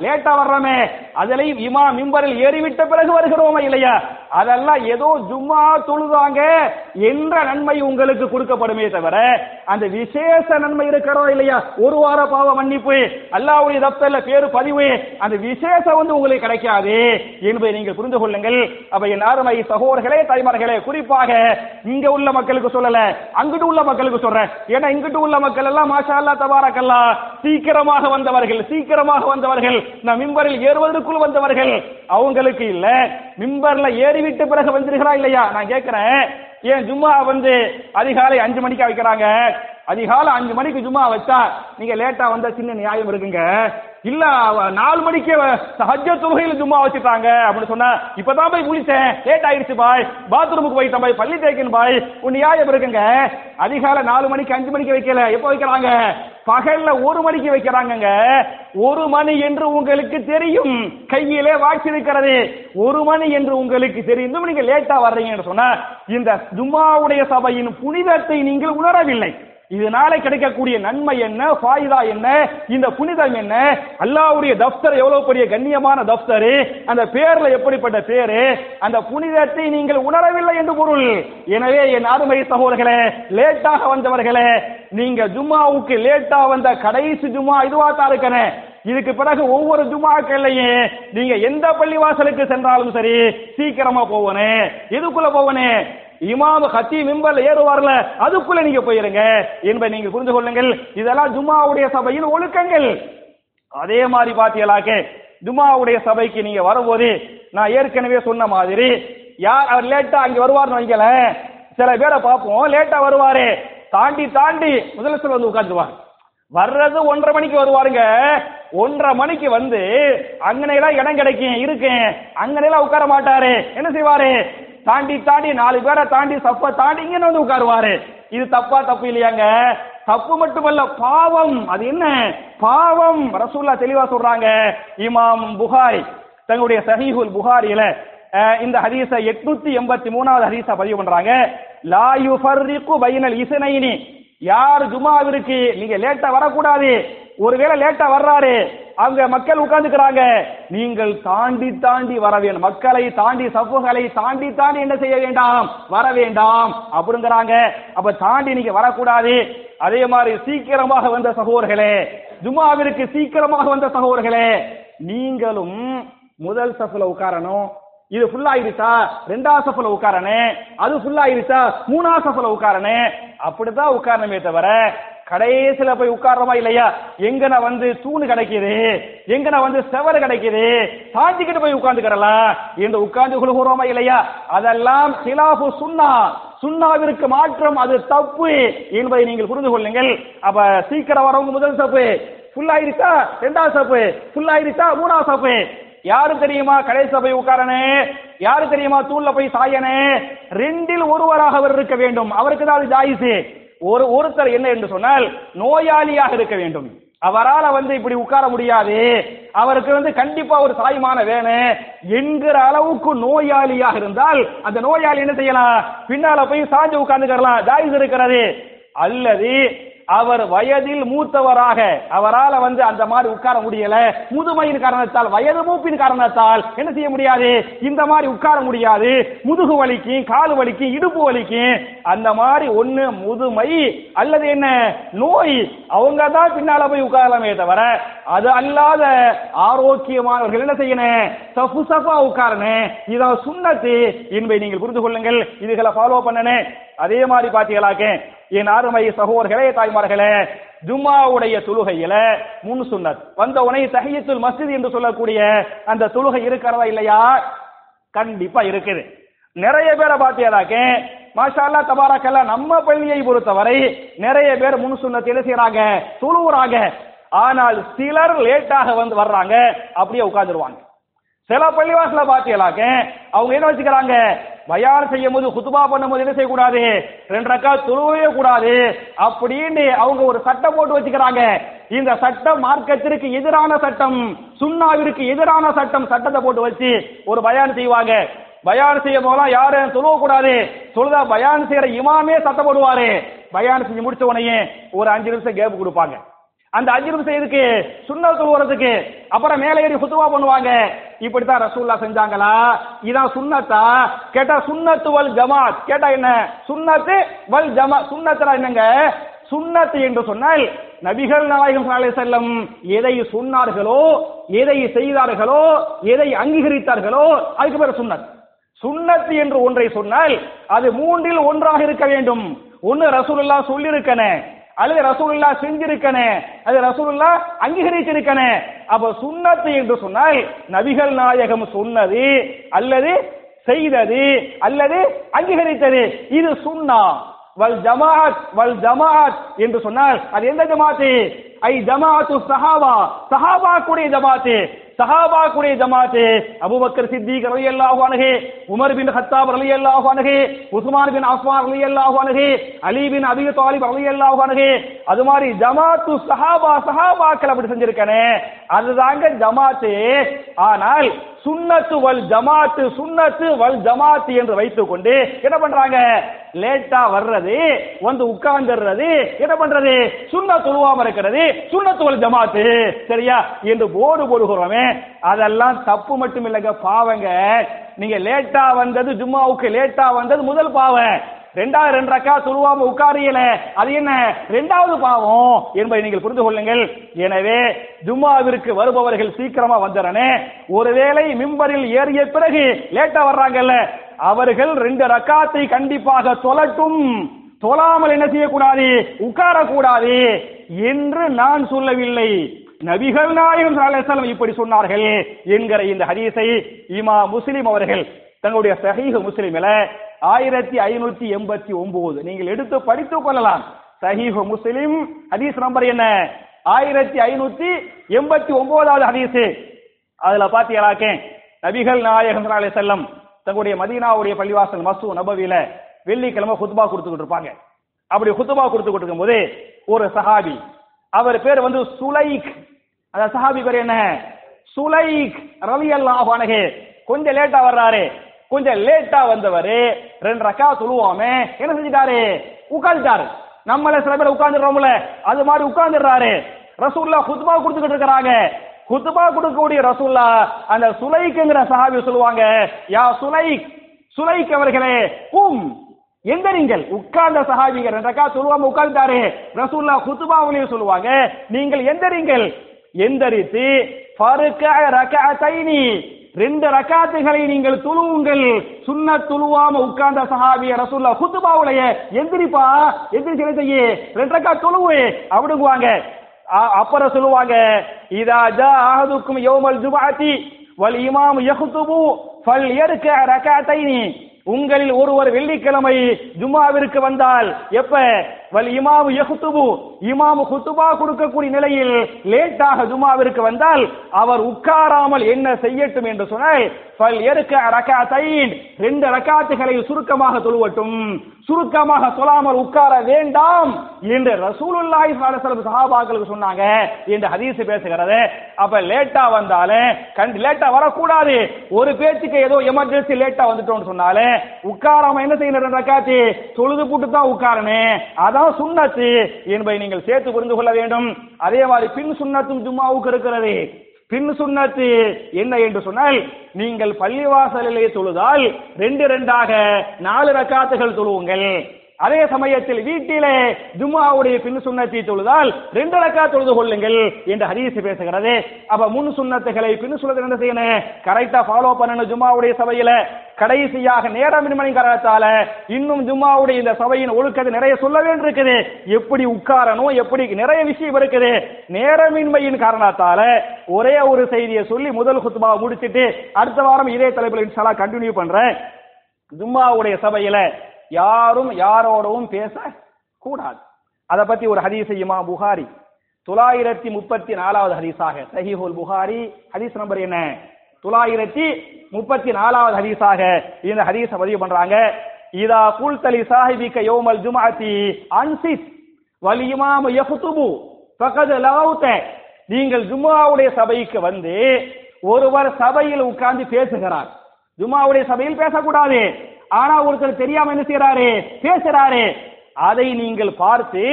லேட்டா வர்றோமே. அதுலயும் இமா மிம்பரில் ஏறிவிட்ட பிறகு வருகிறோமா இல்லையா? அதெல்லாம் ஏதோ ஜும்மா தொழுதாங்க என்ற நன்மை உங்களுக்கு கொடுக்கப்படுமே தவிர அந்த விசேஷ நன்மை இருக்கிறோ இல்லையா? ஒரு வார பாவ மன்னிப்பு அல்லாவுடைய தப்பல்ல பேரு பதிவு. அந்த விசேஷம் வந்து உங்களுக்கு கிடைக்காது என்பதை நீங்கள் புரிந்து கொள்ளுங்கள். அப்ப என் அருமை சகோதரர்களே தாய்மார்களே குறிப்பாக இங்க உள்ள மக்களுக்கு சொல்லல அங்கிட்டு உள்ள மக்களுக்கு சொல்றேன். ஏன்னா இங்கிட்டு உள்ள மக்கள் எல்லாம் மாஷா அல்லா தபாரக்கல்லா சீக்கிரமாக வந்தவர்கள் சீக்கிரமாக வந்தவர்கள். நான் மிம்பரில் ஏறுவதற்குள் வந்தவர்கள். அவங்களுக்கு இல்ல. மிம்பர்ல ஏறிவிட்டு பிறகு வந்திருக்கிறா இல்லையா? நான் கேட்கிறேன். ஏன் ஜும்மா வந்து அதிகாலை அஞ்சு மணிக்கு வைக்கிறாங்க? அதிகாலை அஞ்சு மணிக்கு ஜும்மா வச்சா நீங்க லேட்டா வந்தா சின்ன நியாயம் இருக்குங்க. இல்ல நாலு மணிக்கே சஹஜ தொழுகையில் ஜும்மா வச்சுட்டாங்க அப்படின்னு சொன்னா இப்பதான் போய் குளிச்சேன் லேட் ஆயிடுச்சு பாய். பாத்ரூமுக்கு போயிட்டேன் பாய் பள்ளி தேய்க்கணும் பாய். உன் நியாயம் இருக்குங்க. அதிகாலை நாலு மணிக்கு அஞ்சு மணிக்கு வைக்கல எப்ப வைக்கிறாங்க? பகல்ல ஒரு மணிக்கு வைக்கிறாங்கங்க. ஒரு மணி என்று உங்களுக்கு தெரியும் கையிலே வாட்சி இருக்கிறது. ஒரு மணி என்று உங்களுக்கு தெரியும் நீங்க லேட்டா வர்றீங்கன்னு சொன்னா இந்த ஜும்மாவுடைய சபையின் புனிதத்தை நீங்கள் உணரவில்லை. இதனால கிடைக்கக்கூடிய நன்மை என்ன? ஃபாயிதா என்ன? இந்த புனிதம் என்ன? அல்லாவுடைய தப்தர் எவ்வளவு பெரிய கண்ணியமான தப்தர் அந்த பேர்ல எப்படிப்பட்ட பேரு? அந்த புனிதத்தை நீங்கள் உணரவில்லை என்று பொருள். எனவே என் அருமை சகோதரர்களே லேட்டாக வந்தவர்களே நீங்க ஜும்மாவுக்கு லேட்டா வந்த கடைசி ஜும்மா இதுவா தான் இதுக்கு பிறகு ஒவ்வொரு ஜுமாக்கள்லையும் நீங்க எந்த பள்ளிவாசலுக்கு சென்றாலும் சரி சீக்கிரமா போவனே எதுக்குள்ள போவனே. இமாம் ஹத்தி மிம்பர்ல ஏறுவார்ல அதுக்குள்ள நீங்க போயிருங்க என்பதை நீங்க புரிந்து கொள்ளுங்கள். இதெல்லாம் ஜுமாவுடைய சபையின் ஒழுக்கங்கள். அதே மாதிரி பாத்தீங்களாக்க ஜுமாவுடைய சபைக்கு நீங்க வரும்போது நான் ஏற்கனவே சொன்ன மாதிரி யார் அவர் லேட்டா அங்க வருவார்னு வைக்கல சில பேரை பார்ப்போம் லேட்டா வருவாரு. தாண்டி தாண்டி முதலமைச்சர் வந்து உட்காந்துருவார் வர்றது ஒன்றரை மணிக்கு வருவாருங்க. ஒன்றரை மணிக்கு வந்து அங்கனையெல்லாம் இடம் கிடைக்கும் இருக்கு அங்கனையெல்லாம் உட்கார மாட்டாரு. என்ன செய்வாரு? தாண்டி தாண்டி நாலு பேரை தாண்டி சப்ப தாண்டி இங்க வந்து உட்காருவாரு. இது தப்பா தப்பு இல்லையாங்க? தப்பு மட்டுமல்ல பாவம். அது என்ன? பாவம். ரசூல்லா தெளிவா சொல்றாங்க. இமாம் புகாரி தங்களுடைய சஹீஹுல் புகாரியில இந்த ஹதீஸ எட்நூத்தி எண்பத்தி மூணாவது ஹதீஸா பதிவு பண்றாங்க. லா யுஃபர்ரிகு பைனல் இசனைனி. யார் ஜுமாவிற்கு நீங்க லேட்டா வரக்கூடாது. ஒருவேளை லேட்டா வர்றாரு. அங்க மக்கள் உட்கார்ந்துக்கிறாங்க. நீங்கள் தாண்டி தாண்டி வர வேண்டும் மக்களை தாண்டி சப்புகளை தாண்டி தாண்டி என்ன செய்ய வேண்டாம்? வர வேண்டாம். அப்படிங்கிறாங்க. அப்ப தாண்டி நீங்க வரக்கூடாது. அதே மாதிரி சீக்கிரமாக வந்த சகோதரர்களே ஜுமாவிற்கு சீக்கிரமாக வந்த சகோதரர்களே நீங்களும் முதல் சஃப்ல உட்காரணும். இது ஃபுல் ஆயிருச்சா ரெண்டாவது சஃபல உட்காரனே அது ஃபுல் ஆயிருச்சா மூணா சஃபல உட்காரனே அப்படிதான் உட்காரணுமே தவிர கடைசியில போய் உட்காரமா இல்லையா? எங்கன வந்து தூணு கிடைக்குது? எங்கன வந்து செவரு கிடைக்குது? சாஞ்சிக்கிட்டு போய் உட்கார்ந்துக்கிறலாம் என்று உட்கார்ந்து கொள்கிறோமா இல்லையா? அதெல்லாம் சிலாபு சுண்ணா சுண்ணாவிற்கு மாற்றம் அது தப்பு என்பதை நீங்கள் புரிந்து கொள்ளுங்கள். அப்ப சீக்கிரம் வரவங்க முதல் தப்பு ஃபுல் ஆயிருச்சா ரெண்டாவது சப்பு. ஃபுல் ஆயிருச்சா மூணாவது சப்பு. யாரு தெரியுமா கடைசி போய் உட்காரனே? யாரு தெரியுமா தூள்ல போய் சாயனே? ரெண்டில் ஒருவராக அவர் இருக்க வேண்டும். அவருக்கு தான் அது ஜாயிசு. ஒரு ஒருத்தர் என்ன என்று சொன்னால் நோயாளியாக இருக்க வேண்டும். அவரால் வந்து இப்படி உட்கார முடியாது. அவருக்கு வந்து கண்டிப்பா ஒரு சாய்மான வேணும் என்கிற அளவுக்கு நோயாளியாக இருந்தால் அந்த நோயாளி என்ன செய்யலாம்? பின்னால போய் சாஞ்சு உட்கார்ந்துக்கலாம் ஜாயிஸ் இருக்கிறது. அல்லது அவர் வயதில் மூத்தவராக அவரால் வந்து அந்த மாதிரி உட்கார முடியல. முதுமையின் காரணத்தால் வயது மூப்பின் காரணத்தால் என்ன செய்ய முடியாது? இந்த மாதிரி உட்கார முடியாது. முதுகு வலிக்கும் கால் வலிக்கும் இடுப்பு வலிக்கும். அந்த மாதிரி ஒண்ணு முதுமை அல்லது என்ன? நோய். அவங்க தான் பின்னால போய் உட்காரலாமே தவிர அது அல்லாத ஆரோக்கியமானவர்கள் என்ன செய்யணும்? சஃபு சஃபா உட்காரணும். இதான் சுண்ணத்து என்பதை நீங்கள் புரிந்து கொள்ளுங்கள். இதுகளை ஃபாலோ பண்ணணும். அதே மாதிரி பாத்தீங்களாக்க என் அருமை சகோதர்களே தாய்மார்களே ஜும்மாவுடைய தொழுகையில முன் சுன்னத் வந்த உடனே தஹியத்துல் மஸ்ஜித் என்று சொல்லக்கூடிய அந்த தொழுகை இருக்கிறதா இல்லையா? கண்டிப்பா இருக்குது. நிறைய பேரை பாத்தீங்களாக்க மாஷால்லா தபாராக்கெல்லாம் நம்ம பள்ளியை பொறுத்தவரை நிறைய பேர் முன் சுன்னத் செய்யறாங்க துழுவுறாங்க. ஆனால் சிலர் லேட்டாக வந்து வர்றாங்க. அப்படியே உட்காந்துருவாங்க சில பள்ளிவாசல பாத்தீங்களாக்க அவங்க என்ன வச்சுக்கிறாங்க? பயான் செய்யும் போது குத்துபா பண்ணும்போது என்ன செய்யக்கூடாது? ரெண்டு ரக்கா தொழுவே கூடாது. அப்படின்னு அவங்க ஒரு சட்டம் போட்டு வச்சுக்கிறாங்க. இந்த சட்டம் மார்க்கத்திற்கு எதிரான சட்டம் சுண்ணாவிற்கு எதிரான சட்டம் சட்டத்தை போட்டு வச்சு ஒரு பயான் செய்வாங்க. பயான் செய்யும் போதெல்லாம் யாரும் தொழுவ கூடாது தொழுதா பயான் செய்யற இமாமே சத்தம் போடுவாரு. பயான் செஞ்சு முடிச்ச உடனே ஒரு அஞ்சு நிமிஷம் கேப் கொடுப்பாங்க. அந்த அஞ்சு செய்யறதுக்கு சுண்ணத்து சுண்ண அப்புறம் மேலே ஏறி சுத்துவா பண்ணுவாங்க. இப்படித்தான் ரசூல்லா செஞ்சாங்களா? இதான் சுண்ணத்தா? கேட்டா சுண்ணத்து வல் ஜமாத். கேட்டா என்ன? சுண்ணத்து வல் ஜமா சுண்ணத்துனா என்னங்க? சுண்ணத்து என்று சொன்னால் நபிகள் நாயகம் ஸல்லல்லாஹு எதை சொன்னார்களோ எதை செய்தார்களோ எதை அங்கீகரித்தார்களோ அதுக்கு பேர் சுண்ணத். சுண்ணத்து என்று ஒன்றை சொன்னால் அது மூன்றில் ஒன்றாக இருக்க வேண்டும். ஒன்னு ரசூலுல்லா சொல்லியிருக்கனே அல்லது ரசூலுல்லா செஞ்சிருக்கனே அது ரசூலுல்லா அங்கீகரிச்சிருக்கனே. அப்ப சுண்ணத்து என்று சொன்னால் நபிகள் நாயகம் சொன்னது அல்லது செய்தது அல்லது அங்கீகரித்தது. இது சுன்னா வல் ஜமாத் வல் ஜமாத் என்று சொன்னால் அது எந்த ஜமாத்து? ஐ ஜமாத்து சஹாபா. சஹாபா கூடிய ஜமாத்து. சஹாபாக்குடைய கூடிய ஜமாத்து அபூபக்கர் சித்திக் ரலியல்லாஹு அன்ஹு உமர் பின் ஹத்தாப் ரலி அல்லாஹு அன்ஹு உஸ்மான் பின் அஃபான் ரலியல்லாஹு அன்ஹு அலி பின் அபி தாலிப் ரலியல்லாஹு அன்ஹு. அது மாதிரி ஜமாத்து சஹாபா சஹாபாக்கள் அப்படி செஞ்சிருக்கானே. அதுதாங்க ஜமாத்து. ஆனால் சுண்ணத்து வல் ஜமாத்து சுண்ணத்து வல் ஜமாத்து என்று வைத்துக் கொண்டு என்ன பண்றாங்க? லேட்டா வர்றது வந்து உட்கார்ந்துடுறது என்ன பண்றது? சுண்ண தொழுவாம இருக்கிறது சுண்ணத்து வல் ஜமாத்து. சரியா? என்று போர்டு போடுகிறோமே. அதெல்லாம் தப்பு மட்டும் இல்லைங்க பாவங்க. நீங்க லேட்டா வந்தது ஜும்மாவுக்கு லேட்டா வந்தது முதல் பாவம். ரெண்டாவது ரெண்டு ரக்கா துருவாம உட்காரியல அது என்ன? ரெண்டாவது பாவம் என்பதை நீங்கள் புரிந்து கொள்ளுங்கள். எனவே ஜும்மாவிற்கு வருபவர்கள் சீக்கிரமா வந்துடனே ஒருவேளை மிம்பரில் ஏறிய பிறகு லேட்டா வர்றாங்கல்ல அவர்கள் ரெண்டு ரக்காத்தை கண்டிப்பாக தொலட்டும். தொழாமல் என்ன செய்யக்கூடாது? உட்காரக்கூடாது என்று நான் சொல்லவில்லை. நபிகள் நாயகம் ஸல்லல்லாஹு இப்படி சொன்னார்கள் என்கிற இந்த ஹதீஸை இமா முஸ்லிம் அவர்கள் தங்களுடைய சஹீஹ் முஸ்லிமில ஆயிரத்தி ஐநூத்தி எண்பத்தி ஒன்பது நீங்கள் எடுத்து படித்துக் கொள்ளலாம். சஹீஹ் முஸ்லிம் ஹதீஸ் நம்பர் என்ன? ஆயிரத்தி ஐநூத்தி எண்பத்தி ஒன்பதாவது ஹதீஸ். அதுல பாத்தீங்களாக்கே நபிகள் நாயகம் ஸல்லல்லாஹு செல்லம் தங்களுடைய மதீனாவுடைய பள்ளிவாசல் மசூ நபவியில வெள்ளிக்கிழமை குத்துபா கொடுத்துக்கிட்டு இருப்பாங்க. அப்படி குத்பா கொடுத்துக்கிட்டு இருக்கும்போது ஒரு சஹாபி அவர் பேர் வந்து சுலைக். அந்த சஹாபி பேர் என்ன? சுலைக் ரலியல்லாஹு அன்ஹு. கொஞ்சம் லேட்டா வர்றாரு. கொஞ்சம் லேட்டா வந்தவர். ரெண்டு ரக்கா சொல்லுவோமே. என்ன செஞ்சிட்டாரு? உட்கார்ந்துட்டாரு. நம்மள சில பேர் உட்கார்ந்துடுறோம்ல. அது மாதிரி உட்கார்ந்துடுறாரு. ரசூல்லா குத்துபா கொடுத்துக்கிட்டு இருக்கிறாங்க. குத்துபா கொடுக்கக்கூடிய ரசூல்லா அந்த சுலைக்குங்கிற சஹாபி சொல்லுவாங்க. யா சுலைக் சுலைக் அவர்களே கும் எந்திரிங்கள். உட்கார்ந்த சஹாபிகள் ரெண்டக்கா சொல்லுவாங்க உட்கார்ந்தாரு ரசூல்லா குத்துபாவிலேயே சொல்லுவாங்க. நீங்கள் எந்திரிங்கள். எந்தரித்து ஃபருக ரகஅத்தைனி ரெண்டு ரக்காத்துகளை நீங்கள் துழுவுங்கள் சுண்ண துழுவாம உட்கார்ந்த சஹாபிய ரசூல்லா குத்துபாவுலையே எந்திரிப்பா எந்திரிச்சு என்ன செய்ய? ரெண்டு ரக்கா துழுவு அப்படிங்குவாங்க அ- அப்புறம் சொல்லுவாங்க இதா ஜா அஹதுக்கும் யோமல் ஜுபாத்தி வல் இமாம் யஹ்துபு ஃபல் யர்க நீ உங்களில் ஒருவர் வெள்ளிக்கிழமை ஜும்மாவிற்கு வந்தால் எப்ப? வல் இமாமு யஹ்துபு. இமாமு குத்துபா கொடுக்கக்கூடிய நிலையில் லேட்டாக ஜுமாவிற்கு வந்தால் அவர் உட்காராமல் என்ன செய்யட்டும் என்று சொன்னால் ஃபல் எருக்க ரகாத்தைன் ரெண்டு ரக்காத்துகளை சுருக்கமாக தொழுவட்டும். சுருக்கமாக சொல்லாமல் உட்கார வேண்டாம் என்று ரசூலுல்லாஹி ஸல்லல்லாஹு சஹாபாக்களுக்கு சொன்னாங்க என்று ஹதீஸ் பேசுகிறது. அப்ப லேட்டா வந்தாலே கண்டு லேட்டா வரக்கூடாது. ஒரு பேச்சுக்கு ஏதோ எமர்ஜென்சி லேட்டா வந்துட்டோம்னு சொன்னாலே உட்காராம என்ன செய்யணும் ரெண்டு ரக்காத்து தொழுது போட்டு தான் உட்காரணும். அதான் சுன்னத்து என்பதை நீங்கள் சேர்த்து புரிந்து கொள்ள வேண்டும். அதே மாதிரி பின் சுண்ணத்தும் ஜும்மாவுக்கு இருக்கிறது. பின் சுண்ணத்து என்ன என்று சொன்னால் நீங்கள் பள்ளிவாசலிலே தொழுதால் ரெண்டு ரெண்டாக நாலு ரக்காத்துகள் தொழுவுங்கள். அதே சமயத்தில் வீட்டிலே ஜும்மாவுடைய பின் சுண்ணத்தை தொழுதால் ரெண்டு ரக்கா தொழுது கொள்ளுங்கள் என்று ஹரீஸ் பேசுகிறது. அப்ப முன் சுண்ணத்துகளை பின் சுண்ணத்தை என்ன செய்யணும்? கரெக்டா ஃபாலோ பண்ணணும் ஜும்மாவுடைய சபையில. கடைசியாக நேரமின்மணி காரணத்தால இன்னும் ஜும்மாவுடைய இந்த சபையின் ஒழுக்கத்தை நிறைய சொல்ல வேண்டியிருக்குது. எப்படி உட்காரணும்? எப்படி நிறைய விஷயம் இருக்குது. நேரமின்மையின் காரணத்தால ஒரே ஒரு செய்தியை சொல்லி முதல் குத்துபாவை முடிச்சிட்டு அடுத்த வாரம் இதே தலைப்பில் இன்ஷாலா கண்டினியூ பண்றேன். ஜும்மாவுடைய சபையில யாரும் யாரோடவும் பேச கூடாது அதை பத்தி ஒரு ஹதீஸ் இமா புகாரி தொள்ளாயிரத்தி முப்பத்தி நாலாவது ஹதீஸாக ஹோல் புகாரி ஹதீஸ் நம்பர் என்ன? தொள்ளாயிரத்தி முப்பத்தி நாலாவது ஹதீஸாக இந்த ஹதீஸ பதிவு பண்றாங்க. இதா குல்தலி சாஹிபிக்க யோமல் ஜுமாத்தி அன்சிஸ் வலியுமாம யஹுதுபு பகது லகவுத நீங்கள் ஜும்மாவுடைய சபைக்கு வந்து ஒருவர் சபையில் உட்கார்ந்து பேசுகிறார். ஜும்மாவுடைய சபையில் பேசக்கூடாது. ஆனா ஒருத்தர் தெரியாம என்ன செய்யறாரு பேசுறாரு. அதை நீங்கள் பார்த்து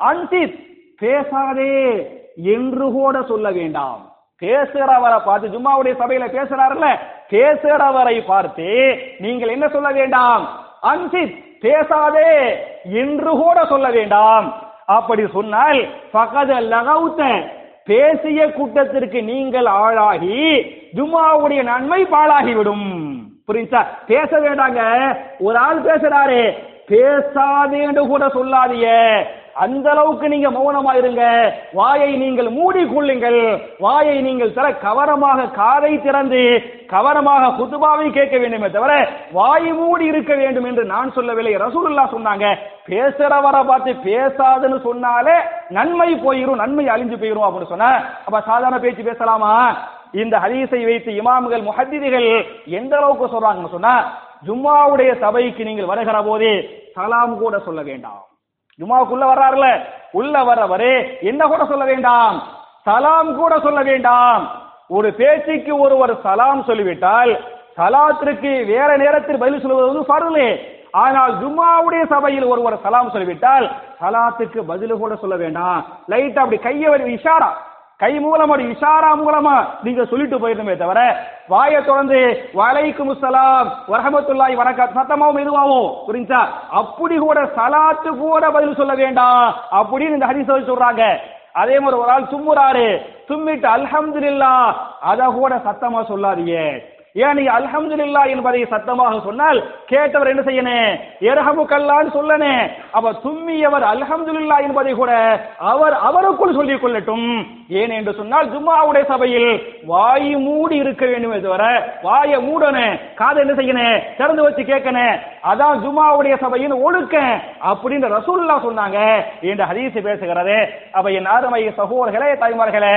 அன்சித் பேசாதே என்று கூட சொல்ல வேண்டாம். பேசுறவரை பார்த்து ஜும்மாவுடைய சபையில பேசுறாருல்ல பேசுறவரை பார்த்து நீங்கள் என்ன சொல்ல வேண்டாம்? அன்சித் பேசாதே என்று கூட சொல்ல வேண்டாம். அப்படி சொன்னால் பகத லகவுத்த பேசிய கூட்டத்திற்கு நீங்கள் ஆளாகி ஜும்மாவுடைய நன்மை பாழாகிவிடும். புரிஞ்சா பேச வேண்டாங்க. ஒரு ஆள் பேசுறாரு. பேசாதேன்னு கூட சொல்லாதிய அந்த அளவுக்கு நீங்க மௌனமா இருங்க. வாயை நீங்கள் மூடி கொள்ளுங்கள். வாயை நீங்கள் தர கவனமாக காதை திறந்து கவனமாக குதுபாவை கேட்க வேண்டுமே தவிர வாய் மூடி இருக்க வேண்டும் என்று நான் சொல்லவில்லை. ரசூலுல்லா சொன்னாங்க. பேசுறவரை பார்த்து பேசாதுன்னு சொன்னாலே நன்மை போயிரும் நன்மை அழிஞ்சு போயிரும் அப்படின்னு சொன்ன. அப்ப சாதாரண பேச்சு பேசலாமா? இந்த ஹதீஸை வைத்து இமாம்கள் முஹத்திதிகள் எந்த அளவுக்கு சொல்றாங்கன்னு சொன்னா ஜும்மாவுடைய சபைக்கு நீங்கள் வருகிற போதே சலாம் கூட சொல்ல வேண்டாம். ஜும்மாவுக்குள்ள வர்றாருல உள்ள வர்றவரே என்ன கூட சொல்ல வேண்டாம். சலாம் கூட சொல்ல வேண்டாம். ஒரு பேச்சுக்கு ஒருவர் சலாம் சொல்லிவிட்டால் சலாத்திற்கு வேற நேரத்தில் பதில் சொல்வது வந்து ஃபர்லு ஆனால் ஜும்மாவுடைய சபையில் ஒருவர் சலாம் சொல்லிவிட்டால் சலாத்துக்கு பதில் கூட சொல்ல வேண்டாம். லைட் அப்படி கையை இஷாரா. கை மூலமா இஷாரா மூலமா நீங்க சொல்லிட்டு போயிருந்தமே தவிர வாயை தொடர்ந்து வலைக்கும் சலாம் வரஹமத்துல்லாஹி வரகாத் சத்தமாவும் மெதுவாவும் புரிஞ்சா? அப்படி கூட சலாத்து கூட பதில் சொல்ல வேண்டாம் அப்படின்னு இந்த ஹரிசோ சொல்றாங்க. அதே மாதிரி ஒரு ஆள் தும்முறாரு தும்மிட்டு இல்லா அத கூட சத்தமா சொல்லாதீங்க. ஏன் நீங்க அல்ஹம்துலில்லா என்பதை சத்தமாக சொன்னால் கேட்டவர் என்ன செய்யணும் எரஹமு கல்லான்னு சொல்லனே அப்ப தும்மியவர் அல்ஹம்துலில்லா என்பதை கூட அவர் அவருக்குள் சொல்லிக் கொள்ளட்டும். ஏன் என்று சொன்னால் ஜும்மாவுடைய சபையில் வாய் மூடி இருக்க வேண்டுமே தவிர வாயை மூடணும் காதை என்ன செய்யணும் திறந்து வச்சு கேட்கணும் அதான் ஜும்மாவுடைய சபையின் ஒழுக்க அப்படின்னு ரசூல்லா சொன்னாங்க என்று ஹதீஸ் பேசுகிறது. அப்ப என் அருமை சகோதரர்களே தாய்மார்களே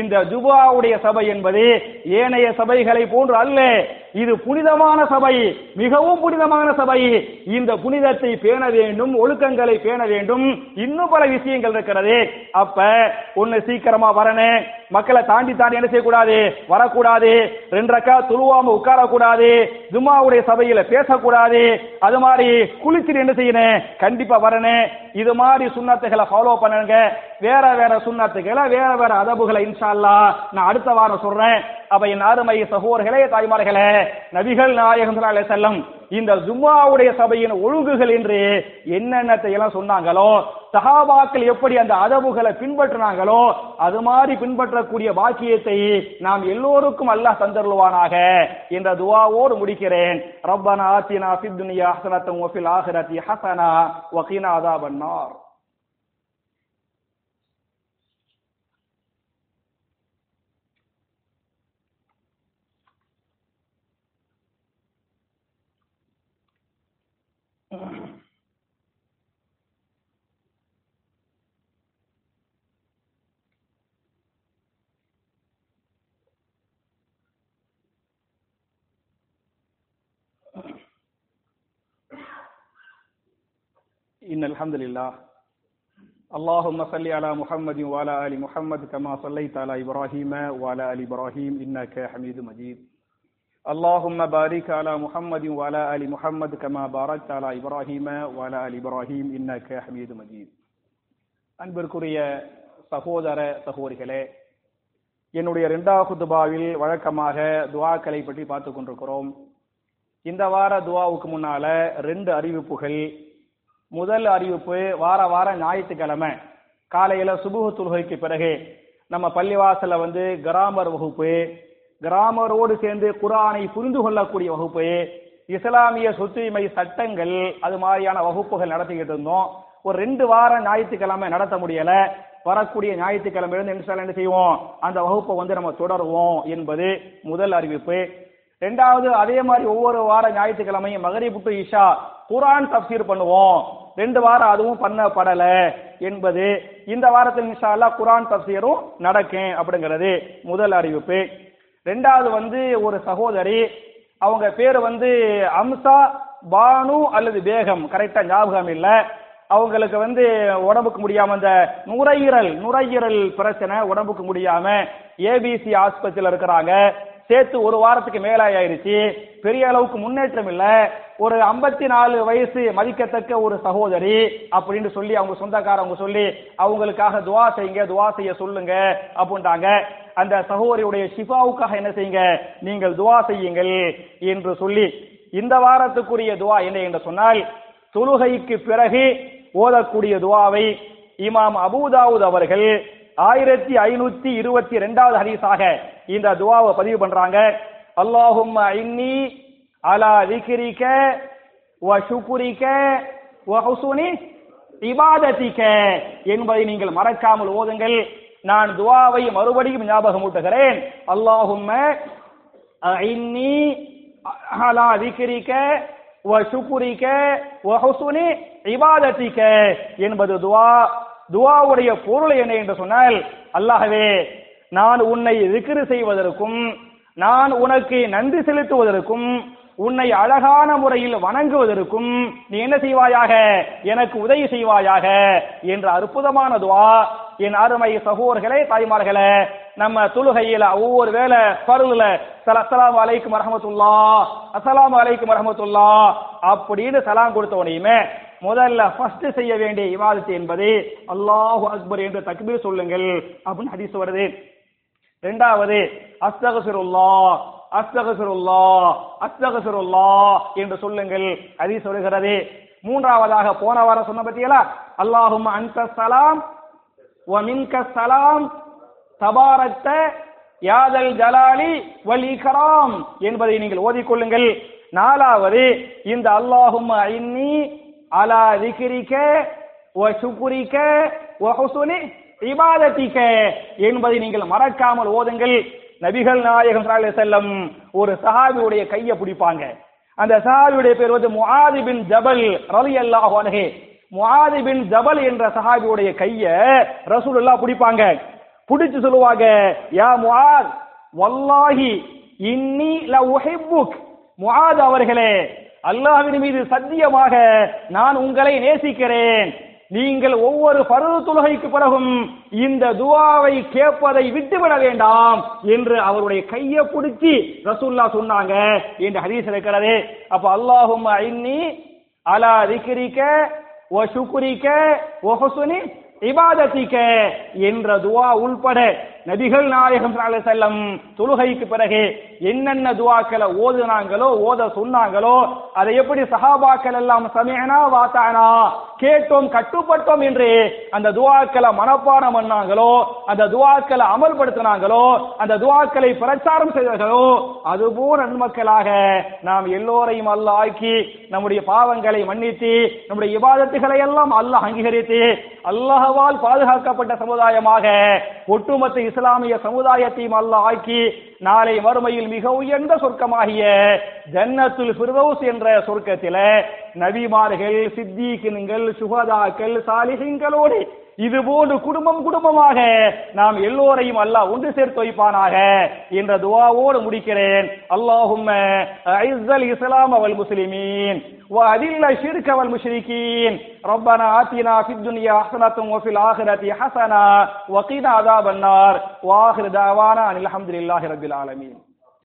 இந்த ஜுபாவுடைய சபை என்பது ஏனைய சபைகளை போன்று அல்ல. இது புனிதமான சபை மிகவும் புனிதமான சபை. இந்த புனிதத்தை பேண வேண்டும் ஒழுக்கங்களை பேண வேண்டும். இன்னும் பல விஷயங்கள் இருக்கிறது. அப்ப ஒண்ணு சீக்கிரமா வரணும் மக்களை தாண்டி தாண்டி என்ன செய்யக்கூடாது? வரக்கூடாது. ரெண்டு ரக்கா துருவாம உட்காரக்கூடாது. ஜும்மாவுடைய சபையில பேசக்கூடாது. அது மாதிரி குளிச்சுட்டு என்ன செய்யணும்? கண்டிப்பா வரணும் இது மாதிரி சுண்ணத்துகளை ஃபாலோ பண்ணுங்க. வேற வேற சுண்ணத்துகளை வேற வேற அதபுகளை இன்ஷால்லா நான் அடுத்த வாரம் சொல்றேன். அப்ப என் அருமை சகோதர்களே தாய்மார்களே நபிகள் நாயகம் செல்லம் இந்த ஜும்மாவுடைய சபையின் ஒழுங்குகள் என்று என்னென்னத்தை எல்லாம் சொன்னாங்களோ சஹாபாக்கள் எப்படி அந்த அதவுகளை பின்பற்றினாங்களோ அது மாதிரி பின்பற்றக்கூடிய பாக்கியத்தை நாம் எல்லோருக்கும் அல்லாஹ் தந்தருள்வானாக என்ற துவாவோடு முடிக்கிறேன். ரப்பனா ஆத்தினா ஃபித் துனியா ஹசனத்தும் வஃபில் ஆஹிரத்தி ஹசனா வகீனா அதாபன்னார் إن الحمد لله اللهم صل على محمد وعلى آل محمد كما صليت على إبراهيم وعلى آل إبراهيم إنك حميد مجيد اللهم بارك على محمد وعلى آل محمد كما باركت على إبراهيم وعلى آل إبراهيم إنك حميد مجيد அன்பிற்குரிய சகோதர சகோதரிகளே என்னுடைய இரண்டாவது குத்துபாவில் வழக்கமாக துவாக்களை பற்றி பார்த்து கொண்டிருக்கிறோம் இந்த வார துவாவுக்கு முன்னால ரெண்டு அறிவிப்புகள் முதல் அறிவிப்பு வார வார ஞாயிற்றுக்கிழமை காலையில சுபுகு தொழுகைக்கு பிறகு நம்ம பள்ளிவாசல்ல வந்து கிராமர் வகுப்பு கிராமரோடு சேர்ந்து குரானை புரிந்து கொள்ளக்கூடிய வகுப்பு இஸ்லாமிய சொத்துரிமை சட்டங்கள் அது மாதிரியான வகுப்புகள் நடத்திக்கிட்டு இருந்தோம். ஒரு ரெண்டு வாரம் ஞாயிற்றுக்கிழமை நடத்த முடியல. வரக்கூடிய ஞாயிற்றுக்கிழமை இருந்து என்ன செய்வோம்? அந்த வகுப்பை வந்து நம்ம தொடருவோம் என்பது முதல் அறிவிப்பு. ரெண்டாவது அதே மாதிரி ஒவ்வொரு வார ஞாயிற்றுக்கிழமையும் மகரி டு இஷா குரான் தப்சீர் பண்ணுவோம். ரெண்டு வாரம் அதுவும் பண்ணப்படல என்பது இந்த வாரத்தில் இன்ஷா குரான் தப்சீரும் நடக்கும் அப்படிங்கிறது முதல் அறிவிப்பு. ரெண்டாவது வந்து ஒரு சகோதரி அவங்க பேர் வந்து அம்சா பானு அல்லது பேகம். கரெக்டா ஞாபகம் இல்ல. அவங்களுக்கு வந்து உடம்புக்கு முடியாம இந்த நுரையீரல் நுரையீரல் பிரச்சனை உடம்புக்கு முடியாம ஏபிசி ஆஸ்பத்திரியில் இருக்கிறாங்க. சேர்த்து ஒரு வாரத்துக்கு மேலாயிருச்சு பெரிய அளவுக்கு முன்னேற்றம் இல்ல. ஒரு ஐம்பத்தி நாலு வயசு மதிக்கத்தக்க ஒரு சகோதரி அப்படின்னு சொல்லி அவங்க சொந்தக்காரவங்க சொல்லி அவங்களுக்காக துவா செய்யுங்க துவா செய்ய சொல்லுங்க அப்படின்ட்டாங்க. அந்த சகோதரியுடைய ஷிஃபாவுக்காக என்ன செய்யுங்க? நீங்கள் துவா செய்யுங்கள் என்று சொல்லி இந்த வாரத்துக்குரிய துவா என்ன என்று சொன்னால் தொழுகைக்கு பிறகு ஓதக்கூடிய துவாவை இமாம் அபூதாவுத் அவர்கள் ஆயிரத்தி ஐநூத்தி இருபத்தி ரெண்டாவது ஹதீஸாக இந்த துவாவை பதிவு பண்றாங்க. அல்லாஹும் இன்னி அலா விக்ரிக்க வ சுக்குரிக்க வ ஹுசுனி இபாதத்திக்க என்பதை நீங்கள் மறக்காமல் ஓதுங்கள். நான் துவாவை மறுபடியும் ஞாபகம் ஊட்டுகிறேன் அல்லாஹும்ம இன்னி அலா விக்ரிக்க வ சுக்குரிக்க வ ஹுசுனி இபாதத்திக்க என்பது துவா. துவாவுடைய பொருள் என்ன என்று சொன்னால் அல்லாஹவே நான் உன்னை திக்ரு செய்வதற்கும் நான் உனக்கு நன்றி செலுத்துவதற்கும் உன்னை அழகான முறையில் வணங்குவதற்கும் நீ என்ன செய்வாயாக? எனக்கு உதவி செய்வாயாக? என்ற அற்புதமான துவா என் அருமை சகோர்களே தாய்மார்களே நம்ம தொழுகையில ஒவ்வொரு வேளை பருளுல அஸ்ஸலாமு அலைக்கும் வரஹமத்துல்லா அஸ்ஸலாமு அலைக்கும் வரஹமத்துல்லா அப்படின்னு சலாம் கொடுத்த உடனேயுமே முதல்ல ஃபர்ஸ்ட் செய்ய வேண்டிய இவாதத்து என்பது அல்லாஹு அக்பர் என்று தக்பீர் சொல்லுங்கள் அப்படின்னு ஹதீஸ் வருது. இரண்டாவது அஸ்தகசுருல்லா அஸ்தகசுருல்லா அஸ்தகசுருல்லா என்று சொல்லுங்கள். ஹதீஸ் வருகிறது. மூன்றாவதாக போன வாரம் சொன்ன பத்தியலா? அல்லாஹும் அந்த சலாம் வ சலாம் தபாரத்த யாதல் ஜலாலி வல் இக்ராம் என்பதை நீங்கள் ஓதிக்கொள்ளுங்கள். நாலாவது இந்த அல்லாஹும் இன்னி அலா திக்ரிக வ சுக்ரிக வ ஹுஸ்னி என்பதை நீங்கள் மறக்காமல் ஓதுங்கள். நபிகள் நாயகம் செல்லம் ஒரு சஹாபியுடைய கையை பிடிப்பாங்க. அந்த சஹாபியுடைய பேர் வந்து முஆதி பின் ஜபல் ரலியல்லாஹு அன்ஹு. முஆதி பின் ஜபல் என்ற சஹாபியுடைய கைய ரசூலுல்லாஹ் பிடிப்பாங்க. பிடிச்சு சொல்லுவாங்க யா முஆத் வல்லாஹி இன்னி ல உஹிப்புக் முஆத் அவர்களே அல்லாஹ்வின் மீது சத்தியமாக நான் உங்களை நேசிக்கிறேன். நீங்கள் ஒவ்வொரு பருவ தொழுகைக்கு பிறகும் இந்த துவாவை கேட்பதை விட்டுவிட வேண்டாம் என்று அவருடைய கையை பிடிச்சி ரசூல்லா சொன்னாங்க என்று ஹதீஸ் இருக்கிறது. அப்ப அல்லாஹும் இன்னி அலா திக்ரிக்க வ சுக்குரிக்க வ ஹசுனி இபாதத்திக்க என்ற துவா உள்பட நபிகள் நாயகம் செல்லம் தொழுகைக்கு பிறகு என்னென்ன துவாக்களை ஓதுனாங்களோ ஓத சொன்னாங்களோ அதை எப்படி சஹாபாக்கள் எல்லாம் சமயனா வாத்தானா கேட்டோம் கட்டுப்பட்டோம் என்று அந்த துவாக்களை மனப்பாடம் பண்ணாங்களோ அந்த துவாக்களை அமல்படுத்தினாங்களோ அந்த துவாக்களை பிரச்சாரம் செய்தார்களோ அதுபோல் நன்மக்களாக நாம் எல்லோரையும் அல்ல ஆக்கி நம்முடைய பாவங்களை மன்னித்து நம்முடைய விவாதத்துகளை எல்லாம் அல்லாஹ் அங்கீகரித்து அல்லாஹவால் பாதுகாக்கப்பட்ட சமுதாயமாக ஒட்டுமொத்த இஸ்லாமிய சமுதாயத்தையும் அல்லாஹ் ஆக்கி நாளை மறுமையில் மிக உயர்ந்த சொர்க்கமாகிய ஜன்னத்துல் ஃபிர்தௌஸ் என்ற சொர்க்கத்தில நபிமார்கள் சித்திகினுங்கள் சுகதாக்கள் சாலிஹிங்களோடு இது போன்று குடும்பம் குடும்பமாக நாம் எல்லோரையும் அல்லாஹ் ஒன்று சேர்த்து வைப்பானாக என்ற துவாவோடு முடிக்கிறேன் அல்லாஹும்ம ஐஸல் இஸ்லாம் வல் முஸ்லிமீன் وأذل الشرك والمشركين ربنا آتنا في الدنيا حسنة وفي الآخرة حسنة وقنا عذاب النار وآخر دعوانا أن الحمد لله رب العالمين